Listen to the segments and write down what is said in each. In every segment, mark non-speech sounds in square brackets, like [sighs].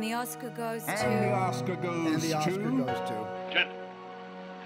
And the Oscar goes And to. the Oscar goes And the Oscar to... goes to. Gentlemen,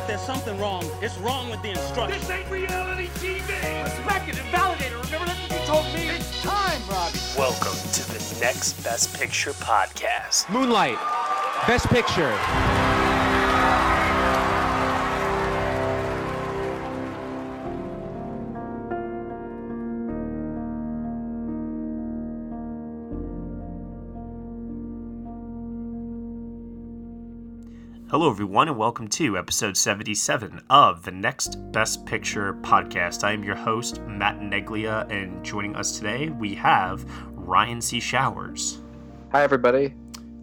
Don't laugh! If there's something wrong, it's wrong with the instructions. This ain't reality TV! Respect it and validate it. Remember that's what you told me. It's time, Robbie. Welcome to the Next Best Picture podcast. Moonlight, Best Picture. Hello, everyone, and welcome to episode 77 of the Next Best Picture podcast. I am your host, Matt Neglia, and joining us today, we have Ryan C. Showers, Hi, everybody.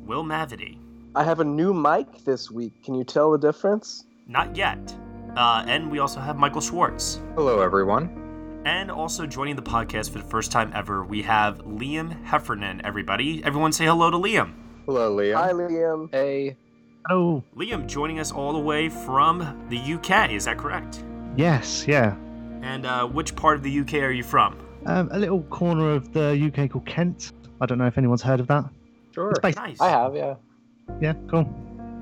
Will Mavity, I have a new mic this week. Can you tell the difference? not yet, uh, and we also have Michael Schwartz. Hello, everyone. And also joining the podcast for the first time ever, we have Liam Heffernan, everybody. Everyone say hello to Liam. Hello, Liam. Hi, Liam. Hey. Oh, Liam joining us all the way from the UK, is that correct? yes, yeah. And uh, which part of the UK are you from? Um, a little corner of the UK called Kent. I don't know if anyone's heard of that. Sure. It's based- Nice. I have, yeah. Yeah, cool.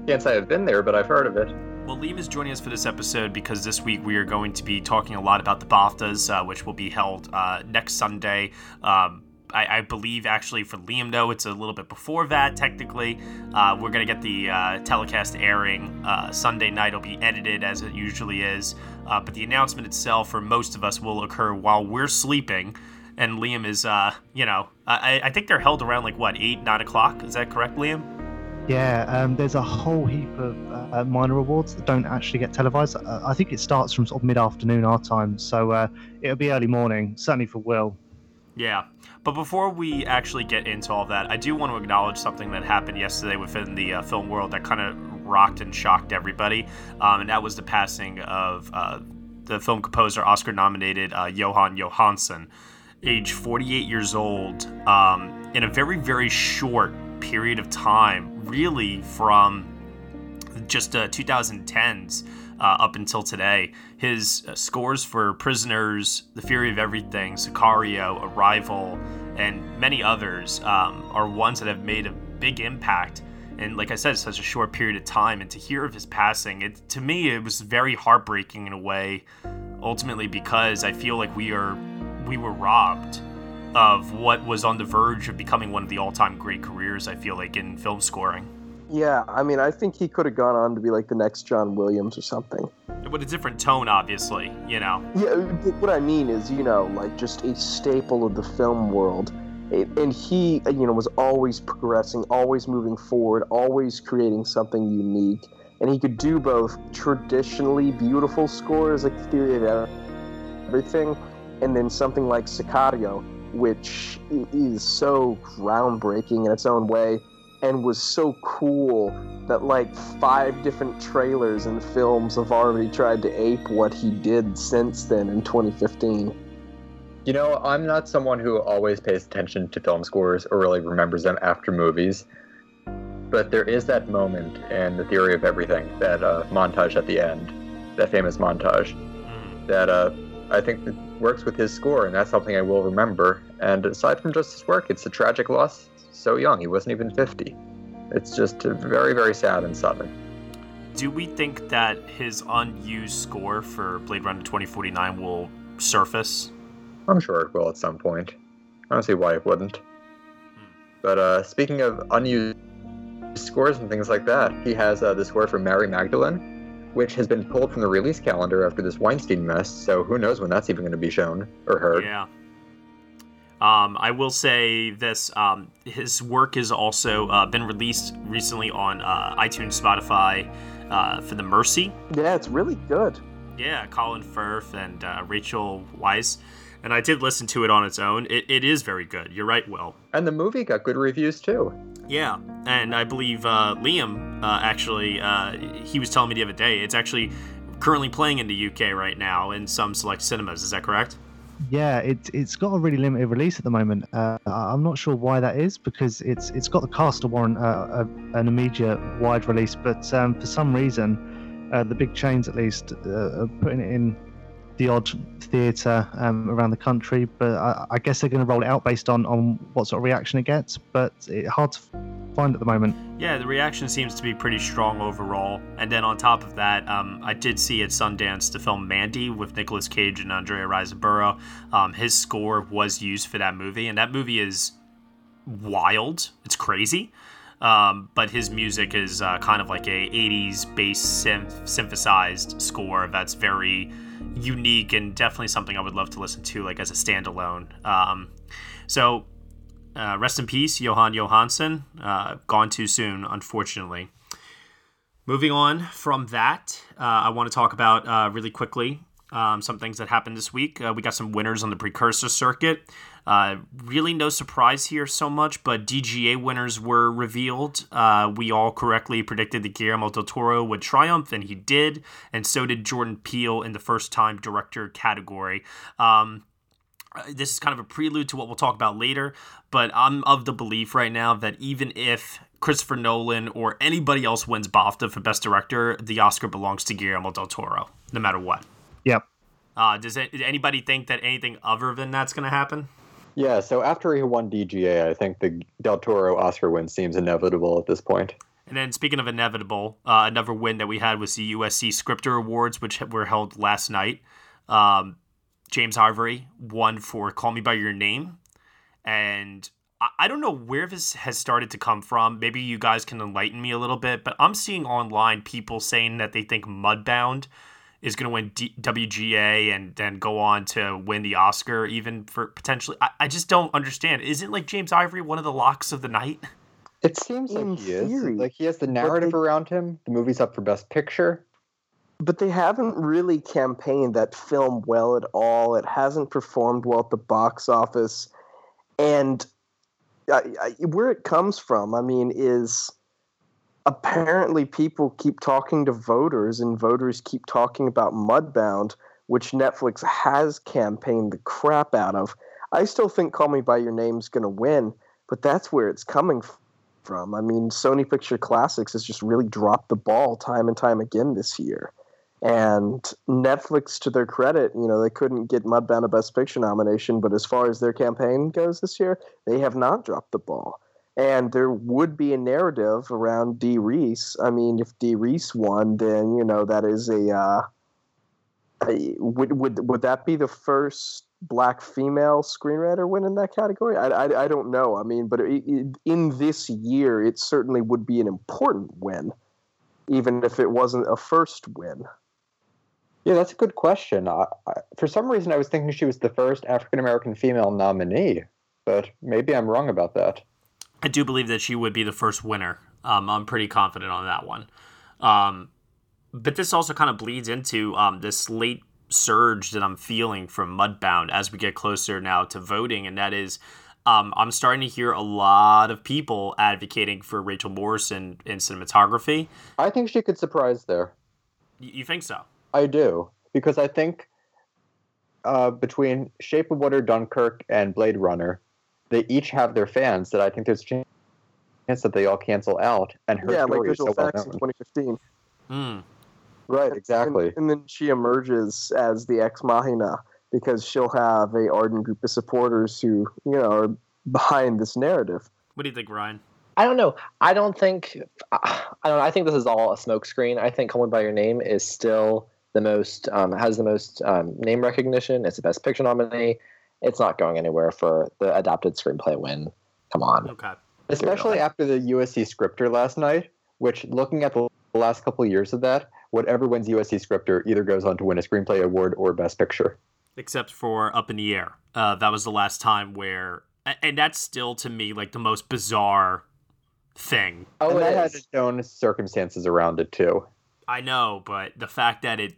Can't say I've been there, but I've heard of it. Well, Liam is joining us for this episode because this week we are going to be talking a lot about the BAFTAs, uh, which will be held uh, next Sunday. Um, I, I believe actually for Liam, though, it's a little bit before that, technically. Uh, we're going to get the uh, telecast airing uh, Sunday night. It'll be edited as it usually is. Uh, but the announcement itself, for most of us, will occur while we're sleeping. And Liam is, uh, you know, I, I think they're held around like what, 8, 9 o'clock? Is that correct, Liam? Yeah, um, there's a whole heap of uh, minor awards that don't actually get televised. Uh, I think it starts from sort of mid-afternoon our time, so uh, it'll be early morning, certainly for Will. Yeah. But before we actually get into all that, I do want to acknowledge something that happened yesterday within the uh, film world that kind of rocked and shocked everybody. Um, and that was the passing of uh, the film composer, Oscar nominated uh, Johann Johannsson, age 48 years old, um, in a very, very short period of time, really from just uh, 2010s uh, up until today. His uh, scores for Prisoners, The Theory of Everything, Sicario, Arrival, and many others um, are ones that have made a big impact. And like I said, such a short period of time. And to hear of his passing, it to me it was very heartbreaking in a way. Ultimately, because I feel like we are we were robbed of what was on the verge of becoming one of the all-time great careers. I feel like in film scoring. Yeah, I mean, I think he could have gone on to be like the next John Williams or something. With a different tone, obviously, you know. Yeah, what I mean is, you know, like just a staple of the film world. And he, you know, was always progressing, always moving forward, always creating something unique. And he could do both traditionally beautiful scores, like Theory of Everything, and then something like Sicario, which is so groundbreaking in its own way and was so cool that like five different trailers and films have already tried to ape what he did since then in 2015. You know, I'm not someone who always pays attention to film scores or really remembers them after movies. But there is that moment in The Theory of Everything, that uh, montage at the end, that famous montage, Mm. that uh, I think works with his score, and that's something I will remember. And aside from just his work, it's a tragic loss. So young, he wasn't even 50. It's just very, very sad and sudden. Do we think that his unused score for Blade Runner 2049 will surface? I'm sure it will at some point. I don't see why it wouldn't. But uh, speaking of unused scores and things like that, he has uh, the score for Mary Magdalene, which has been pulled from the release calendar after this Weinstein mess. So who knows when that's even going to be shown or heard? Yeah. Um, I will say this: um, his work has also uh, been released recently on uh, iTunes, Spotify, uh, for the Mercy. Yeah, it's really good. Yeah, Colin Firth and uh, Rachel Weisz. And I did listen to it on its own. It, it is very good. You're right, Will. And the movie got good reviews too. Yeah, and I believe uh, Liam uh, actually uh, he was telling me the other day it's actually currently playing in the UK right now in some select cinemas. Is that correct? Yeah, it, it's got a really limited release at the moment. Uh, I'm not sure why that is because it's it's got the cast to warrant uh, a, an immediate wide release, but um, for some reason, uh, the big chains at least uh, are putting it in the odd theatre um, around the country. But I, I guess they're going to roll it out based on, on what sort of reaction it gets. But it's hard to find at the moment. Yeah, the reaction seems to be pretty strong overall. And then on top of that, um, I did see at Sundance the film Mandy with Nicolas Cage and Andrea Riseborough. Um, his score was used for that movie, and that movie is wild. It's crazy. Um, but his music is uh, kind of like a 80s bass synth- synthesized score that's very unique and definitely something I would love to listen to like as a standalone. Um, so uh, rest in peace, Johann Johannsson. Uh, gone too soon, unfortunately. Moving on from that, uh, I want to talk about uh, really quickly um, some things that happened this week. Uh, we got some winners on the precursor circuit. Uh, really, no surprise here so much, but DGA winners were revealed. we all correctly predicted that Guillermo del Toro would triumph, and he did, and so did Jordan Peele in the first time director category. Um, this is kind of a prelude to what we'll talk about later, but I'm of the belief right now that even if Christopher Nolan or anybody else wins BAFTA for Best Director, the Oscar belongs to Guillermo del Toro, no matter what. Yep. Uh, does, it, does anybody think that anything other than that's going to happen? Yeah, so after he won DGA, I think the Del Toro Oscar win seems inevitable at this point. And then speaking of inevitable, uh, another win that we had was the USC Scripter Awards, which were held last night. Um, James Ivory won for Call Me By Your Name. And I don't know where this has started to come from. Maybe you guys can enlighten me a little bit, but I'm seeing online people saying that they think Mudbound is going to win D- WGA and then go on to win the Oscar, even for potentially. I, I just don't understand. Isn't like James Ivory one of the locks of the night? It seems In like he is. Like he has the narrative they- around him. The movie's up for Best Picture. But they haven't really campaigned that film well at all. It hasn't performed well at the box office. And I, I, where it comes from, I mean, is apparently people keep talking to voters, and voters keep talking about Mudbound, which Netflix has campaigned the crap out of. I still think Call Me By Your Name's going to win, but that's where it's coming f- from. I mean, Sony Picture Classics has just really dropped the ball time and time again this year. And Netflix, to their credit, you know, they couldn't get Mudbound a Best Picture nomination, but as far as their campaign goes this year, they have not dropped the ball. And there would be a narrative around Dee Reese. I mean, if Dee Reese won, then you know that is a, uh, a would would would that be the first black female screenwriter win in that category? I, I, I don't know. I mean, but it, it, in this year, it certainly would be an important win, even if it wasn't a first win. Yeah, that's a good question. I, I, for some reason, I was thinking she was the first African American female nominee, but maybe I'm wrong about that. I do believe that she would be the first winner. Um, I'm pretty confident on that one. Um, but this also kind of bleeds into um, this late surge that I'm feeling from Mudbound as we get closer now to voting, and that is. Um, I'm starting to hear a lot of people advocating for Rachel Morrison in cinematography. I think she could surprise there. You think so? I do because I think uh, between Shape of Water, Dunkirk, and Blade Runner, they each have their fans that I think there's a chance that they all cancel out, and her yeah, like story is Visual so well Facts in 2015. Hmm. Right, exactly. And, and then she emerges as the ex machina because she'll have a ardent group of supporters who, you know, are behind this narrative. What do you think, Ryan? I don't know. I don't think. I don't. know. I think this is all a smokescreen. I think "Call Me by Your Name" is still the most um, has the most um, name recognition. It's the best picture nominee. It's not going anywhere for the adapted screenplay win. Come on. Okay. Especially after the USC scripter last night, which looking at the last couple of years of that, whatever wins USC scripter either goes on to win a screenplay award or best picture. Except for Up in the Air. Uh, that was the last time where, and that's still to me like the most bizarre thing. Oh, and it that had is. its own circumstances around it too. I know, but the fact that it,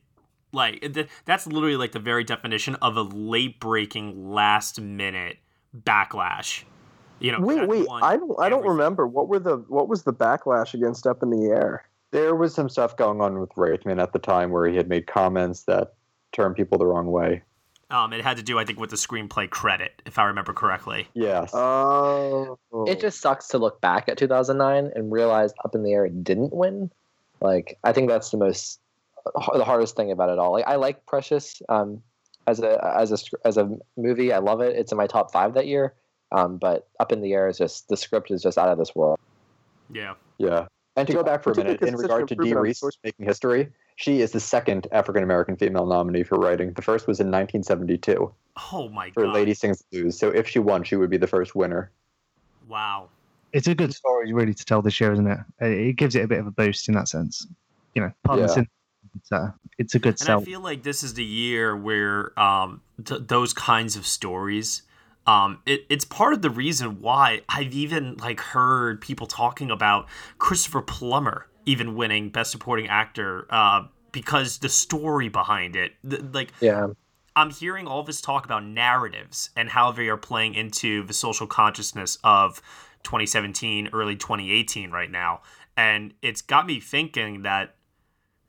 like, th- that's literally like the very definition of a late breaking, last minute backlash. You know, Wait, wait. I don't. I don't remember. What were the What was the backlash against Up in the Air? There was some stuff going on with Reitman at the time where he had made comments that turned people the wrong way. Um, it had to do, I think, with the screenplay credit, if I remember correctly. Yes. Oh, It just sucks to look back at 2009 and realize Up in the Air didn't win. Like I think that's the most the hardest thing about it all. Like I like Precious um, as a as a as a movie. I love it. It's in my top five that year. Um, but Up in the Air is just the script is just out of this world. Yeah. Yeah. And to go back for a minute, in because it's such an regard to Dee improvement on the Reese making history, she is the second African American female nominee for writing. The first was in 1972 Oh my for god. Lady Sings the Blues. So if she won, she would be the first winner. Wow. It's a good story, really, to tell this year, isn't it? It it gives it a bit of a boost in that sense. You know, pardon the Yeah. It's, uh, it's a good And sell. I feel like this is the year where um, th- those kinds of stories. Um, it, it's part of the reason why I've even like heard people talking about Christopher Plummer even winning Best Supporting Actor uh, because the story behind it, th- like Yeah. I'm hearing all this talk about narratives and how they are playing into the social consciousness of 2017, early 2018 right now. And it's got me thinking that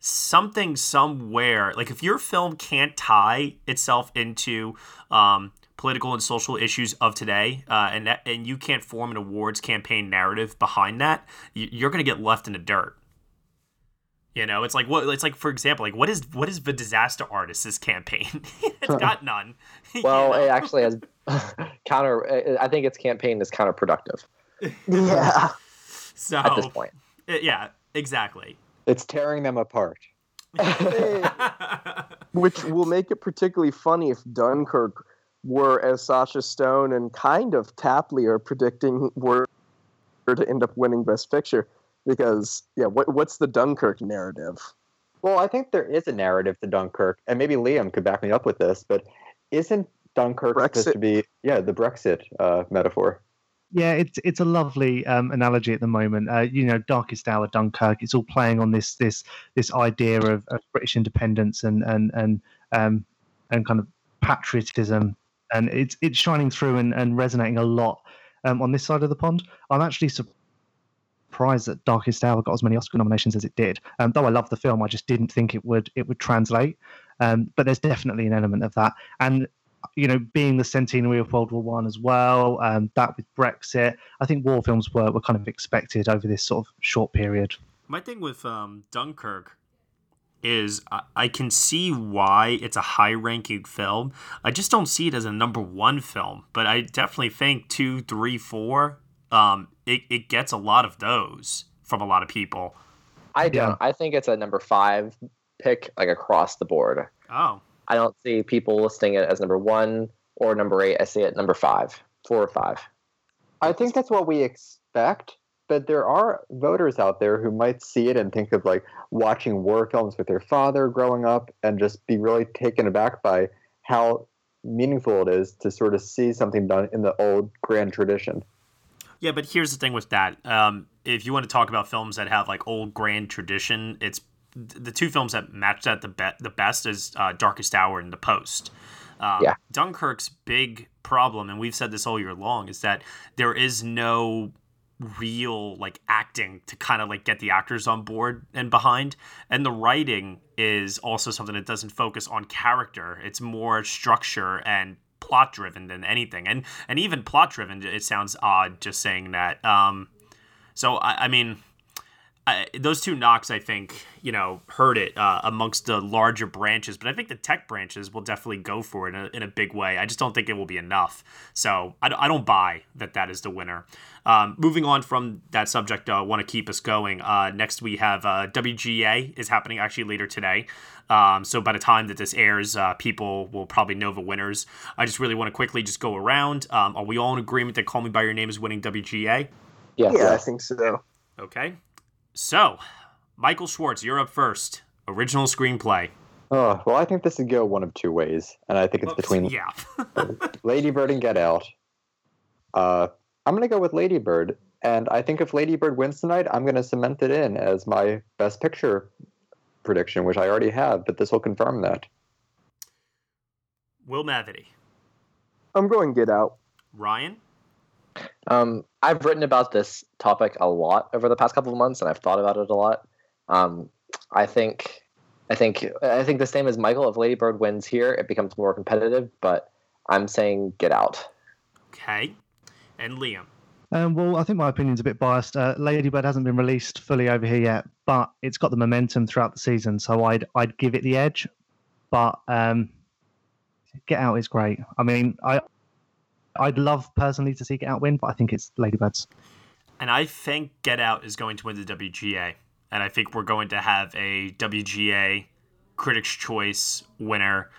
something somewhere, like if your film can't tie itself into um, political and social issues of today, uh, and that, and you can't form an awards campaign narrative behind that, you- you're going to get left in the dirt. You know, it's like what it's like. For example, like what is what is the disaster artist's campaign? [laughs] it's got none. [laughs] you Well, know? it actually has [laughs] counter. I think its campaign is counterproductive yeah. so at this point. uh, yeah, exactly. It's tearing them apart. [laughs] [laughs] Which will make it particularly funny if Dunkirk were, as Sasha Stone and kind of Tapley are predicting, were to end up winning Best Picture. Because yeah, what what's the Dunkirk narrative? Well, I think there is a narrative to Dunkirk, and maybe Liam could back me up with this, but isn't Dunkirk Brexit. supposed to be, yeah, the Brexit uh, metaphor? Yeah, it's it's a lovely um, analogy at the moment. Uh, you know, Darkest Hour, Dunkirk. It's all playing on this this this idea of, of British independence and and and um, and kind of patriotism, and it's it's shining through and, and resonating a lot um, on this side of the pond. I'm actually surprised that Darkest Hour got as many Oscar nominations as it did. Um, though I love the film, I just didn't think it would it would translate. Um, but there's definitely an element of that, and you know, being the centenary of World War One as well, um, that with Brexit, I think war films were, were kind of expected over this sort of short period. My thing with um, Dunkirk is I, I can see why it's a high ranking film. I just don't see it as a number one film, but I definitely think two, three, four, um, it, it gets a lot of those from a lot of people. I don't. I think it's a number five pick, like across the board. Oh, I don't see people listing it as number one or number eight. I see it number five, four or five. I think that's what we expect, but there are voters out there who might see it and think of like watching war films with their father growing up and just be really taken aback by how meaningful it is to sort of see something done in the old grand tradition. Yeah, but here's the thing with that. Um, if you want to talk about films that have like old grand tradition, it's the two films that match that the be- the best is uh, Darkest Hour and The Post. Um, Yeah. Dunkirk's big problem, and we've said this all year long, is that there is no real like acting to kind of like get the actors on board and behind and the writing is also something that doesn't focus on character it's more structure and plot driven than anything and and even plot driven it sounds odd just saying that um so i, I mean I, those two knocks, I think, you know, hurt it uh, amongst the larger branches. But I think the tech branches will definitely go for it in a, in a big way. I just don't think it will be enough. So I, I don't buy that that is the winner. Um, moving on from that subject, I uh, want to keep us going. Uh, next, we have uh, WGA is happening actually later today. Um, so by the time that this airs, uh, people will probably know the winners. I just really want to quickly just go around. Um, are we all in agreement that Call Me by Your Name is winning WGA? Yes. Yeah, I think so. Okay. So, Michael Schwartz, you're up first. Original screenplay. Oh, well, I think this would go one of two ways, and I think it's between Yeah. [laughs] Lady Bird and Get Out. Uh, I'm going to go with Lady Bird, and I think if Lady Bird wins tonight, I'm going to cement it in as my Best Picture prediction, which I already have, but this will confirm that. Will Mavity. I'm going Get Out. Ryan. Um, I've written about this topic a lot over the past couple of months, and I've thought about it a lot. Um, I think, I think, I think the same as Michael. If Lady Bird wins here, it becomes more competitive. But I'm saying Get Out. Okay. And Liam. Um, well, I think my opinion's a bit biased. Uh, Ladybird hasn't been released fully over here yet, but it's got the momentum throughout the season, so I'd I'd give it the edge. But um, Get Out is great. I mean, I I'd love personally to see Get Out win, but I think it's Ladybirds. And I think Get Out is going to win the WGA, and I think we're going to have a WGA Critics' Choice winner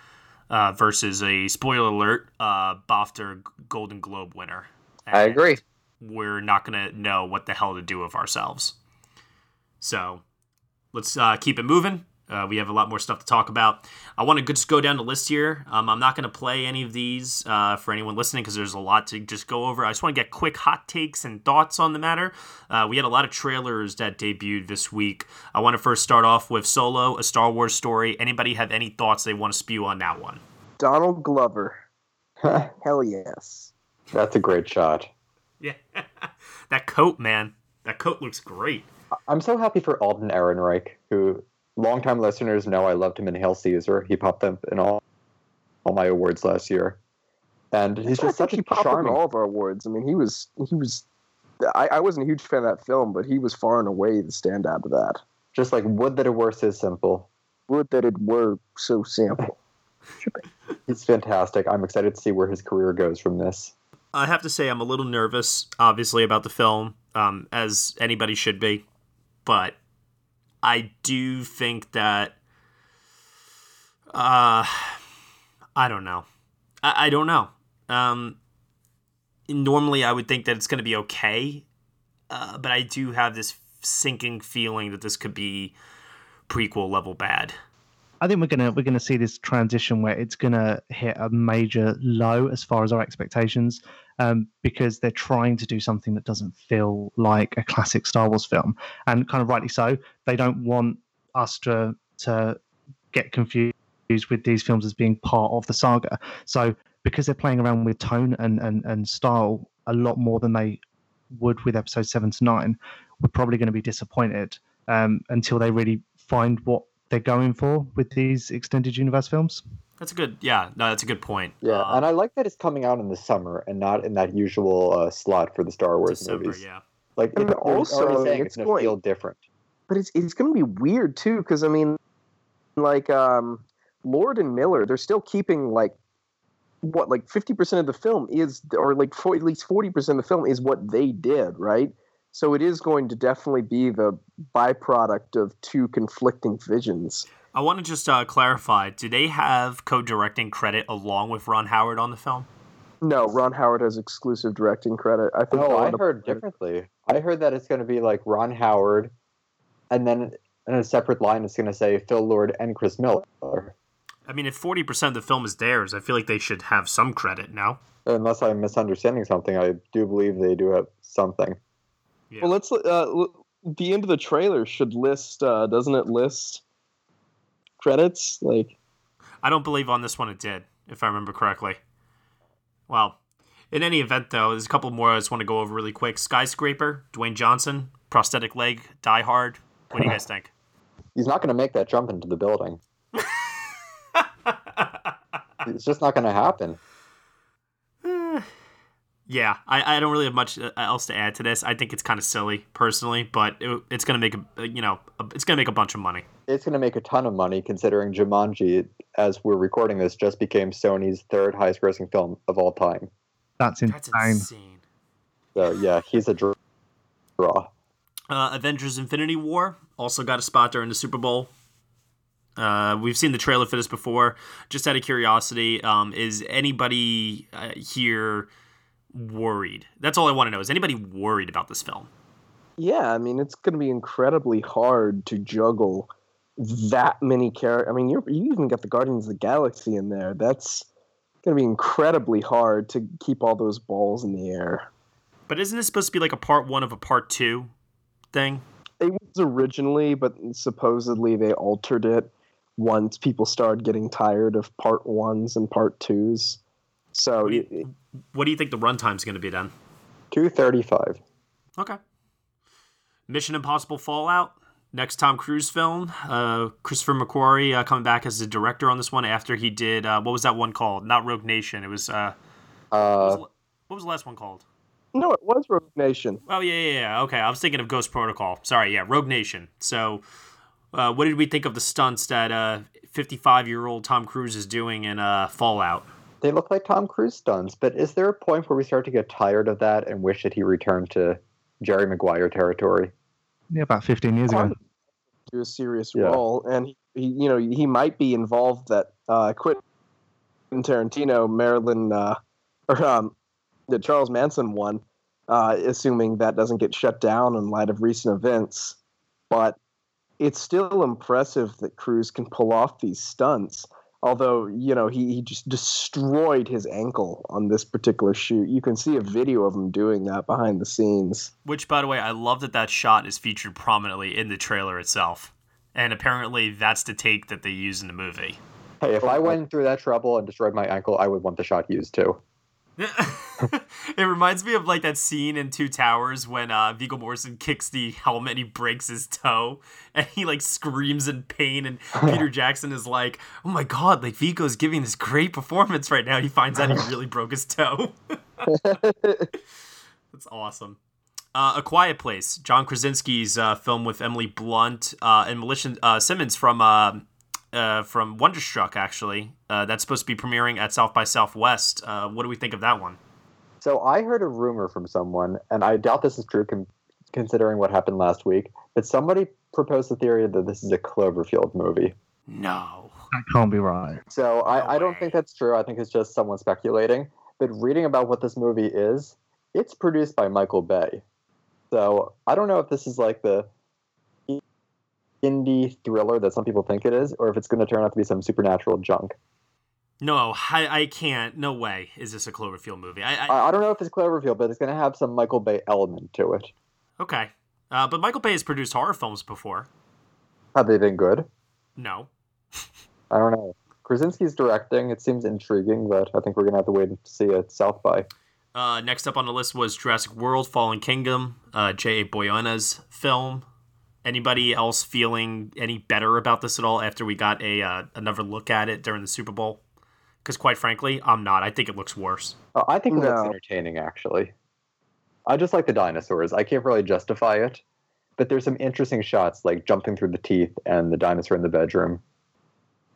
uh, versus a spoiler alert uh, BAFTA Golden Globe winner. I agree. We're not going to know what the hell to do with ourselves. So let's uh, keep it moving. Uh, we have a lot more stuff to talk about. I want to just go down the list here. Um, I'm not going to play any of these uh, for anyone listening because there's a lot to just go over. I just want to get quick hot takes and thoughts on the matter. Uh, we had a lot of trailers that debuted this week. I want to first start off with Solo, a Star Wars story. Anybody have any thoughts they want to spew on that one? Donald Glover. [laughs] Hell yes. That's a great shot. Yeah, [laughs] that coat, man. That coat looks great. I'm so happy for Alden Ehrenreich, who longtime listeners know I loved him in Hail Caesar. He popped up in all all my awards last year, and he's just such a he popped up in charming. all of our awards. I mean, he was he was. I, I wasn't a huge fan of that film, but he was far and away the standout of that. Just like would that it were so simple. Would that it were so simple. [laughs] He's fantastic. I'm excited to see where his career goes from this. I have to say, I'm a little nervous, obviously, about the film, um, as anybody should be. But I do think that. Uh, I don't know. I, I don't know. Um, normally, I would think that it's going to be okay. Uh, but I do have this sinking feeling that this could be prequel level bad. I think we're gonna we're gonna see this transition where it's gonna hit a major low as far as our expectations, um, because they're trying to do something that doesn't feel like a classic Star Wars film, and kind of rightly so. They don't want us to to get confused with these films as being part of the saga. So because they're playing around with tone and and, and style a lot more than they would with episode seven to nine, we're probably going to be disappointed um, until they really find what they're going for with these extended universe films. That's a good, yeah, no, that's a good point. Yeah, Uh, and I like that it's coming out in the summer and not in that usual uh, slot for the Star Wars December, movies. yeah. Like And it, also, saying it's it's going going- to feel different. but it's it's going to be weird too because I mean, like um, Lord and Miller, they're still keeping like what like fifty percent of the film is, or like for, at least forty percent of the film is what they did, right? So it is going to definitely be the byproduct of two conflicting visions. I want to just uh, clarify: Do they have co-directing credit along with Ron Howard on the film? No, Ron Howard has exclusive directing credit. I think. No, they'll I end up- heard differently. I heard that it's going to be like Ron Howard, and then in a separate line, it's going to say Phil Lord and Chris Miller. I mean, if forty percent of the film is theirs, I feel like they should have some credit. now. Unless I'm misunderstanding something, I do believe they do have something. Yeah. Well, let's. Uh, l- the end of the trailer should list, uh, doesn't it list credits? Like, I don't believe on this one it did, if I remember correctly. Well, in any event, though, there's a couple more I just want to go over really quick. Skyscraper, Dwayne Johnson, prosthetic leg, Die Hard. What do you guys think? [laughs] He's not going to make that jump into the building. [laughs] it's just not going to happen. Yeah, I, I don't really have much uh, else to add to this. I think it's kind of silly, personally, but it, it's gonna make a you know a, it's gonna make a bunch of money. It's going to make a ton of money considering Jumanji, as we're recording this, just became Sony's third highest grossing film of all time. That's insane. That's insane. So, yeah, he's a draw. Uh, Avengers: Infinity War also got a spot during the Super Bowl. Uh, we've seen the trailer for this before. Just out of curiosity, um, is anybody uh, here worried? That's all I want to know. Is anybody worried about this film? yeah, I mean, it's going to be incredibly hard to juggle that many characters. I mean, you're, you even got the Guardians of the Galaxy in there. That's going to be incredibly hard to keep all those balls in the air. But isn't this supposed to be like a part one of a part two thing? It was originally, but supposedly they altered it once people started getting tired of part ones and part twos. So What do you, what do you think the runtime's going to be then? Two thirty-five. Okay. Mission Impossible Fallout. Next Tom Cruise film. Uh, Christopher McQuarrie uh, coming back as the director on this one after he did uh, what was that one called? Not Rogue Nation. It was uh, Uh, what was the last one called? No, it was Rogue Nation. Oh yeah, yeah, yeah. Okay, I was thinking of Ghost Protocol. Sorry, yeah, Rogue Nation. So, uh, what did we think of the stunts that uh, 55-year-old Tom Cruise is doing in uh, Fallout? They look like Tom Cruise stunts, but is there a point where we start to get tired of that and wish that he returned to Jerry Maguire territory? Yeah, about 15 years ago. Do a serious Yeah. role, and he, he, you know, he might be involved that uh, Quentin Tarantino, Marilyn, uh, or um, the Charles Manson one, uh, assuming that doesn't get shut down in light of recent events. But it's still impressive that Cruise can pull off these stunts. Although, you know, he, he just destroyed his ankle on this particular shoot. You can see a video of him doing that behind the scenes. Which, by the way, I love that that shot is featured prominently in the trailer itself, and apparently that's the take that they use in the movie. Hey, if I went through that trouble and destroyed my ankle, I would want the shot used too. [laughs] it reminds me of like that scene in Two Towers when uh, Viggo Mortensen kicks the helmet and he breaks his toe, and he like screams in pain, and [laughs] Peter Jackson is like, "Oh my god, like Viggo's giving this great performance right now." He finds out he [laughs] really broke his toe. That's awesome. Uh, A Quiet Place, John Krasinski's uh, film with Emily Blunt uh, and Melissa uh, Simmonds from uh, from Wonderstruck. Actually, uh, that's supposed to be premiering at South by Southwest. Uh, what do we think of that one? So I heard a rumor from someone, and I doubt this is true con- considering what happened last week, but somebody proposed the theory that this is a Cloverfield movie. No. That can't be right. So I, I don't think that's true. I think it's just someone speculating. But reading about what this movie is, it's produced by Michael Bay. So I don't know if this is like the indie thriller that some people think it is, or if it's going to turn out to be some supernatural junk. No, I, I can't. No way is this a Cloverfield movie. I, I I, don't know if it's Cloverfield, but it's going to have some Michael Bay element to it. okay. Uh, but Michael Bay has produced horror films before. Have they been good? No. I don't know. Krasinski's directing. It seems intriguing, but I think we're going to have to wait to see it South by. Uh, next up on the list was Jurassic World: Fallen Kingdom, uh, J.A. Bayona's film. Anybody else feeling any better about this at all after we got a uh, another look at it during the Super Bowl? Because quite frankly, I'm not. I think it looks worse. Uh, I think it looks entertaining, actually. I just like the dinosaurs. I can't really justify it, but there's some interesting shots, like jumping through the teeth and the dinosaur in the bedroom.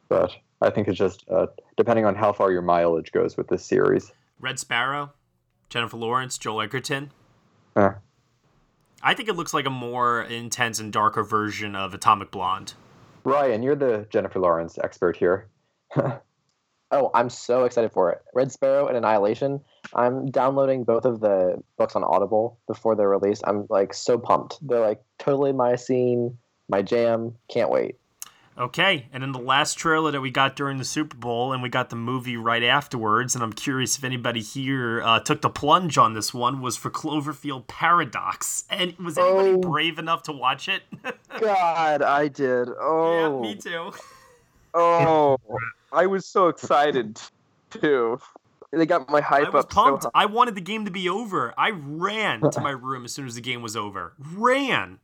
But I think it's just uh, depending on how far your mileage goes with this series. Red Sparrow, Jennifer Lawrence, Joel Edgerton. Uh, I think it looks like a more intense and darker version of Atomic Blonde. Ryan, you're the Jennifer Lawrence expert here. [laughs] Oh, I'm so excited for it. Red Sparrow and Annihilation. I'm downloading both of the books on Audible before they're released. I'm like so pumped. They're like totally my scene, my jam. Can't wait. Okay, and then the last trailer that we got during the Super Bowl, and we got the movie right afterwards. And I'm curious if anybody here uh, took the plunge on this one. Was for Cloverfield Paradox, and was anybody Oh. brave enough to watch it? [laughs] God, I did. yeah, Oh, me too. [laughs] oh, I was so excited too. They got my I hype was up so pumped. high. I wanted the game to be over. I ran to my room as soon as the game was over. Ran,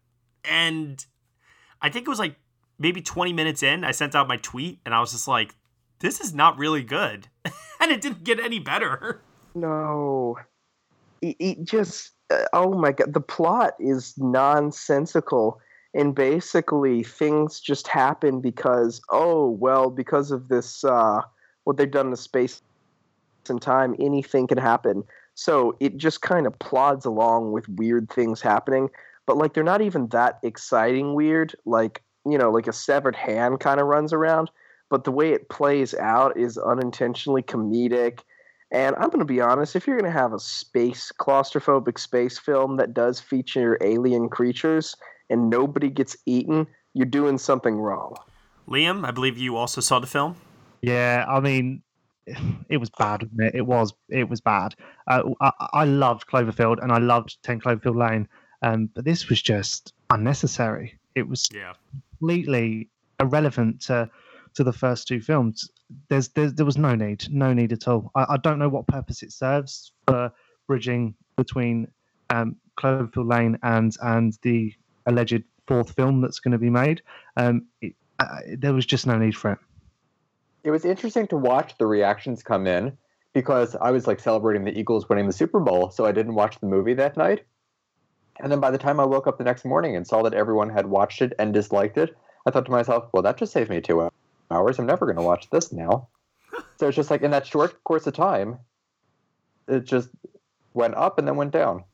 and I think it was like maybe 20 minutes in. I sent out my tweet, and I was just like, "This is not really good," [laughs] and it didn't get any better. No, it, it just uh, oh my god, the plot is nonsensical, and basically things just happen because oh well because of this uh, what they've done in the space and time, anything can happen. So it just kind of plods along with weird things happening, but like they're not even that exciting weird. Like you know, like a severed hand kind of runs around, but the way it plays out is unintentionally comedic. And I'm going to be honest, if you're going to have a space, claustrophobic space film that does feature alien creatures and nobody gets eaten, you're doing something wrong. Liam, I believe you also saw the film. Yeah, I mean, it was bad. Wasn't it? it was. It was bad. Uh, I, I loved Cloverfield and I loved Ten Cloverfield Lane, um, but this was just unnecessary. It was Yeah. Completely irrelevant to to the first two films. There's, there's there was no need, no need at all. I, I don't know what purpose it serves for bridging between um, Cloverfield Lane and and the alleged fourth film that's going to be made, um, it, uh, there was just no need for it. It was interesting to watch the reactions come in because I was like celebrating the Eagles winning the Super Bowl, so I didn't watch the movie that night. And then by the time I woke up the next morning and saw that everyone had watched it and disliked it, I thought to myself, well, that just saved me two hours. I'm never going to watch this now. [laughs] so it's just like in that short course of time, it just went up and then went down.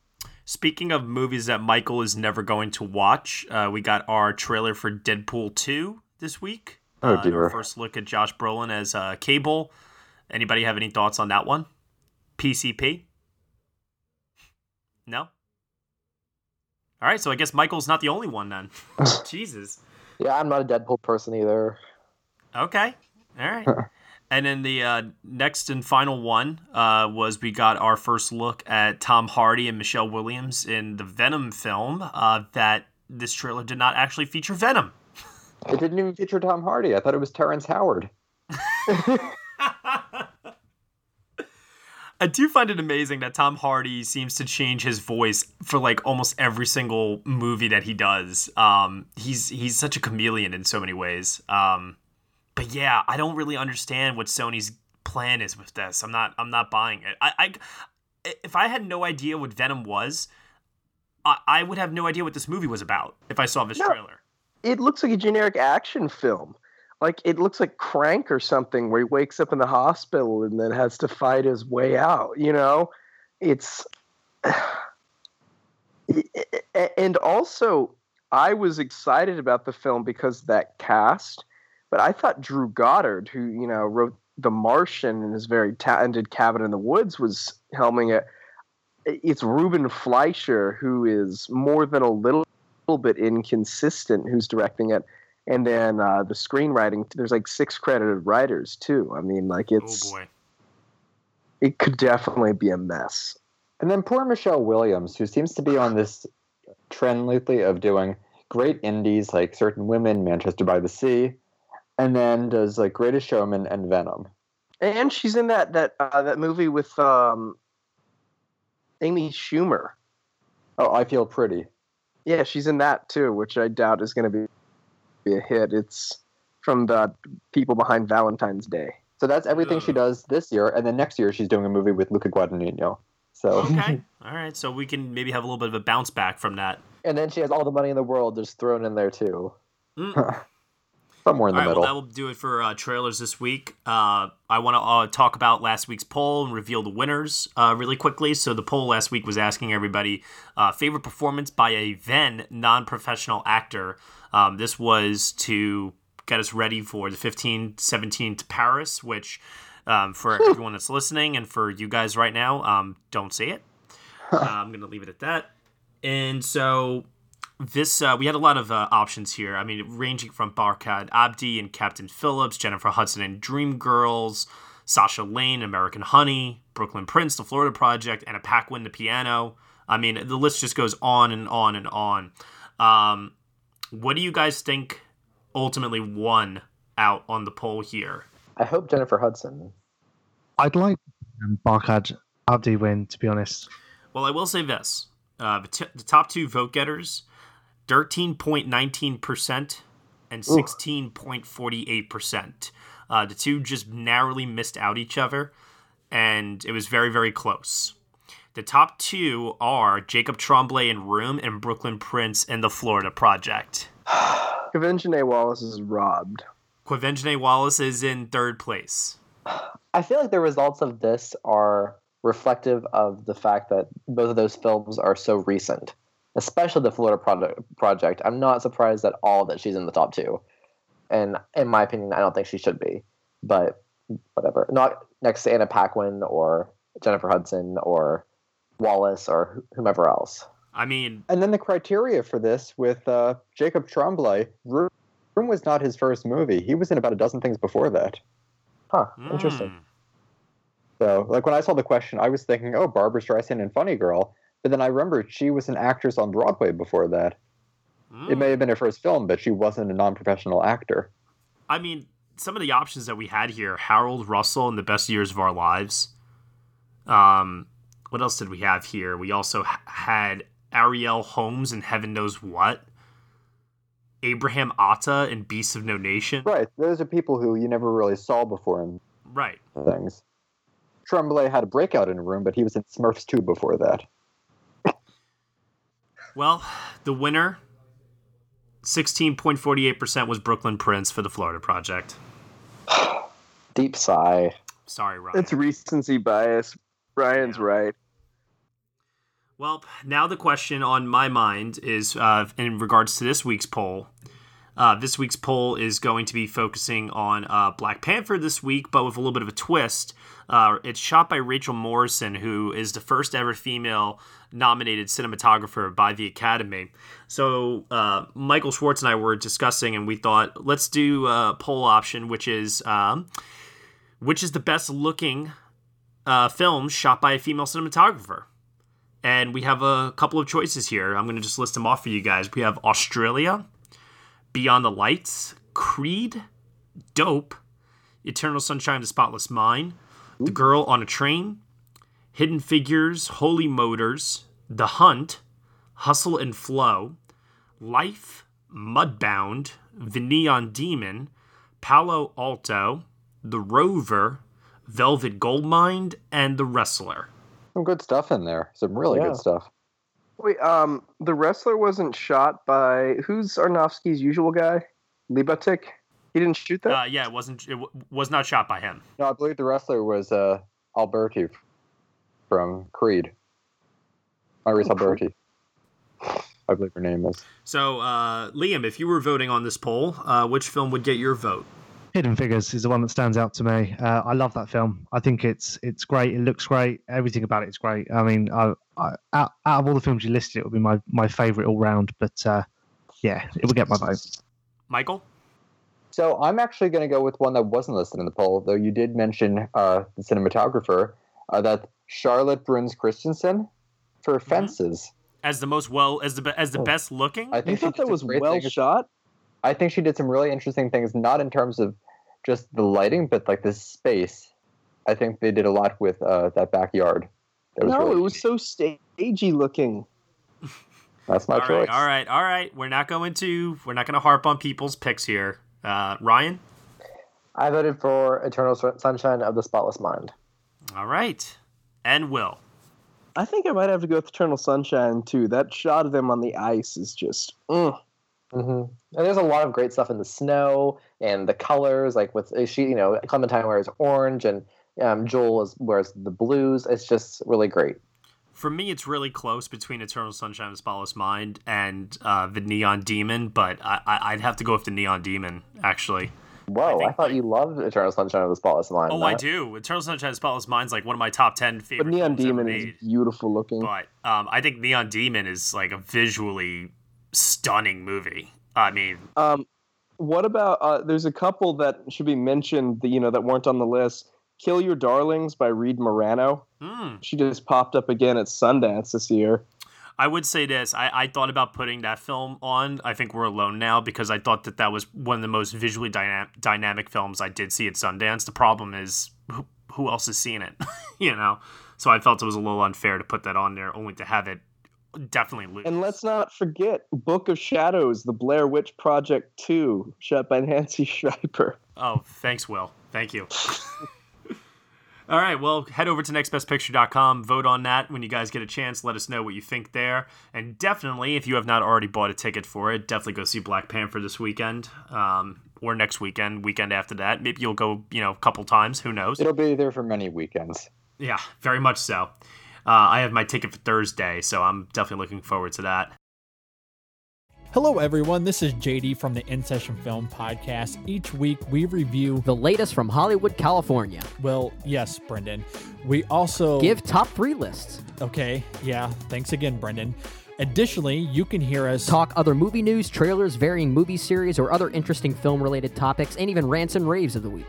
Speaking of movies that Michael is never going to watch, uh, we got our trailer for Deadpool 2 this week. Oh, Uh, dear. our first look at Josh Brolin as uh, Cable. Anybody have any thoughts on that one? PCP? No? All right, so I guess Michael's not the only one then. [laughs] Jesus. Yeah, I'm not a Deadpool person either. Okay. All right. [laughs] and then the uh, next and final one uh, was we got our first look at Tom Hardy and Michelle Williams in the Venom film. Uh, that this trailer did not actually feature Venom. It didn't even feature Tom Hardy. I thought it was Terrence Howard. [laughs] I do find it amazing that Tom Hardy seems to change his voice for like almost every single movie that he does. Um, he's he's such a chameleon in so many ways. Um, but yeah, I don't really understand what Sony's plan is with this. I'm not I'm not buying it. I, I if I had no idea what Venom was, I, I would have no idea what this movie was about if I saw this No. trailer. It looks like a generic action film. Like it looks like Crank or something, where he wakes up in the hospital and then has to fight his way out. You know, it's [sighs] and also I was excited about the film because that cast, but I thought Drew Goddard, who you know wrote The Martian and is very talented, Cabin in the Woods, was helming it. It's Ruben Fleischer who is more than a little, little bit inconsistent, who's directing it, and then uh, the screenwriting. There's like six credited writers too. I mean, like it's Oh boy. it could definitely be a mess. And then poor Michelle Williams, who seems to be on this trend lately of doing great indies like Certain Women, Manchester by the Sea, and then does like Greatest Showman and Venom. And she's in that that uh, that movie with um, Amy Schumer. Oh, I Feel Pretty. Yeah, she's in that too, which I doubt is going to be be a hit. It's from the people behind Valentine's Day. So that's everything she does this year, and then next year she's doing a movie with Luca Guadagnino. So Okay. [laughs] All right. So we can maybe have a little bit of a bounce back from that. And then she has all the money in the world just thrown in there too. Mm. [laughs] somewhere in the All right, middle. well, that will do it for uh, trailers this week. Uh, I want to uh, talk about last week's poll and reveal the winners uh, really quickly. So, the poll last week was asking everybody uh, favorite performance by a then non professional actor. Um, this was to get us ready for the 15 17 to Paris, which um, for [laughs] everyone that's listening and for you guys right now, um, don't say it. [laughs] Uh, I'm going to leave it at that. And so this uh, we had a lot of uh, options here. I mean, ranging from Barkhad Abdi and Captain Phillips, Jennifer Hudson and Dreamgirls, Sasha Lane, American Honey, Brooklyn Prince, The Florida Project, and a Paquin, The Piano. I mean, the list just goes on and on and on. Um, what do you guys think ultimately won out on the poll here? I hope Jennifer Hudson. I'd like um, Barkhad Abdi win, to be honest. Well, I will say this: uh, the, t- the top two vote getters, thirteen point nineteen percent and sixteen point forty eight percent. Uh, The two just narrowly missed out each other, and it was very, very close. The top two are Jacob Tremblay in Room and Brooklyn Prince in The Florida Project. [sighs] Quvenzhané Wallis is robbed. Quvenzhané Wallis is in third place. I feel like the results of this are reflective of the fact that both of those films are so recent, especially the Florida Pro- Project. I'm not surprised at all that she's in the top two, and in my opinion, I don't think she should be. But whatever, not next to Anna Paquin or Jennifer Hudson or Wallis or whomever else. I mean, And then the criteria for this with uh, Jacob Tremblay, Room Room was not his first movie. He was in about a dozen things before that. Huh? Interesting. mm, So, like when I saw the question, I was thinking, oh, Barbra Streisand and Funny Girl. But then I remembered she was an actress on Broadway before that. mm. It may have been her first film, but she wasn't a non-professional actor. I mean, some of the options that we had here Harold Russell in The Best Years of Our Lives. Um, what else did we have here? We also h- had Arielle Holmes and Heaven Knows What. Abraham Attah and Beasts of No Nation. Right. Those are people who you never really saw before in Right. things. Tremblay had a breakout in a room, but he was in Smurfs 2 before that. Well, the winner, 16.48% was Brooklyn Prince for the Florida Project. [sighs] Deep sigh. Sorry, Ryan. It's recency bias. Ryan's right. Well, now the question on my mind is uh, in regards to this week's poll. Uh, this week's poll is going to be focusing on uh, Black Panther this week, but with a little bit of a twist. Uh, it's shot by Rachel Morrison, who is the first ever female nominated cinematographer by the Academy. So uh, Michael Schwartz and I were discussing, and we thought let's do a poll option, which is um, which is the best looking uh, film shot by a female cinematographer. And we have a couple of choices here. I'm going to just list them off for you guys. We have Australia, Beyond the Lights, Creed, Dope, Eternal Sunshine of the Spotless Mind, The Girl on a Train, Hidden Figures, Holy Motors, The Hunt, Hustle and Flow, Life, Mudbound, The Neon Demon, Palo Alto, The Rover, Velvet Goldmine, and The Wrestler. Some good stuff in there. Some really Yeah. good stuff. Wait, um, the wrestler wasn't shot by who's Aronofsky's usual guy? Libatique? He didn't shoot that. Uh, yeah, it wasn't. It w- was not shot by him. No, I believe the wrestler was uh, Alberti from Creed. Iris Alberti. I believe her name is. So, uh, Liam, if you were voting on this poll, uh, which film would get your vote? Hidden Figures is the one that stands out to me. Uh, I love that film. I think it's it's great. It looks great. Everything about it is great. I mean, I, I, out, out of all the films you listed, it would be my, my favorite all round. But uh, yeah, it would get my vote. Michael? So I'm actually going to go with one that wasn't listed in the poll, though you did mention uh, the cinematographer. Uh, that Charlotte Bruus Christensen for Fences. As the most well, as the as the best looking. I think thought that was well things. shot? I think she did some really interesting things, not in terms of just the lighting, but like the space. I think they did a lot with uh, that backyard. That was no, really it was so stagey looking. That's my all choice. right, all right, all right. We're not going to we're not going to harp on people's picks here. Uh, Ryan. I voted for Eternal Sunshine of the Spotless Mind. All right, and Will. I think I might have to go with Eternal Sunshine too. That shot of them on the ice is just. Mm. hmm And there's a lot of great stuff in the snow and the colors, like with she, you know, Clementine wears orange and um, Joel is, wears the blues. It's just really great. For me, it's really close between Eternal Sunshine of the Spotless Mind and uh, the Neon Demon, but I, I, I'd have to go with the Neon Demon actually. Whoa, I, thought you loved Eternal Sunshine of the Spotless Mind. Oh, I do. Eternal Sunshine of the Spotless Mind's like one of my top ten favorite. But Neon Demon is beautiful looking. But um, I think Neon Demon is like a visually stunning movie. I mean, Um, what about? Uh, there's a couple that should be mentioned. That you know that weren't on the list. Kill Your Darlings by Reed Morano. hmm. She just popped up again at Sundance this year. I would say this. I, I thought about putting that film on. I think we're alone now because I thought that that was one of the most visually dyna- dynamic films I did see at Sundance. The problem is who, who else has seen it, [laughs] you know? So I felt it was a little unfair to put that on there, only to have it definitely lose. And let's not forget Book of Shadows, the Blair Witch Project 2, shot by Nancy [laughs] Schreiber. Oh, thanks, Will. Thank you. [laughs] All right, well, head over to nextbestpicture.com, vote on that when you guys get a chance. Let us know what you think there. And definitely, if you have not already bought a ticket for it, definitely go see Black Panther this weekend um, or next weekend, weekend after that. Maybe you'll go, you know, a couple times. Who knows? It'll be there for many weekends. Yeah, very much so. Uh, I have my ticket for Thursday, so I'm definitely looking forward to that. Hello, everyone. This is JD from the In Session Film Podcast. Each week we review the latest from Hollywood, California. Well, yes, Brendan. We also give top three lists. Okay, yeah. Thanks again, Brendan. Additionally, you can hear us talk other movie news, trailers, varying movie series, or other interesting film related topics, and even rants and raves of the week.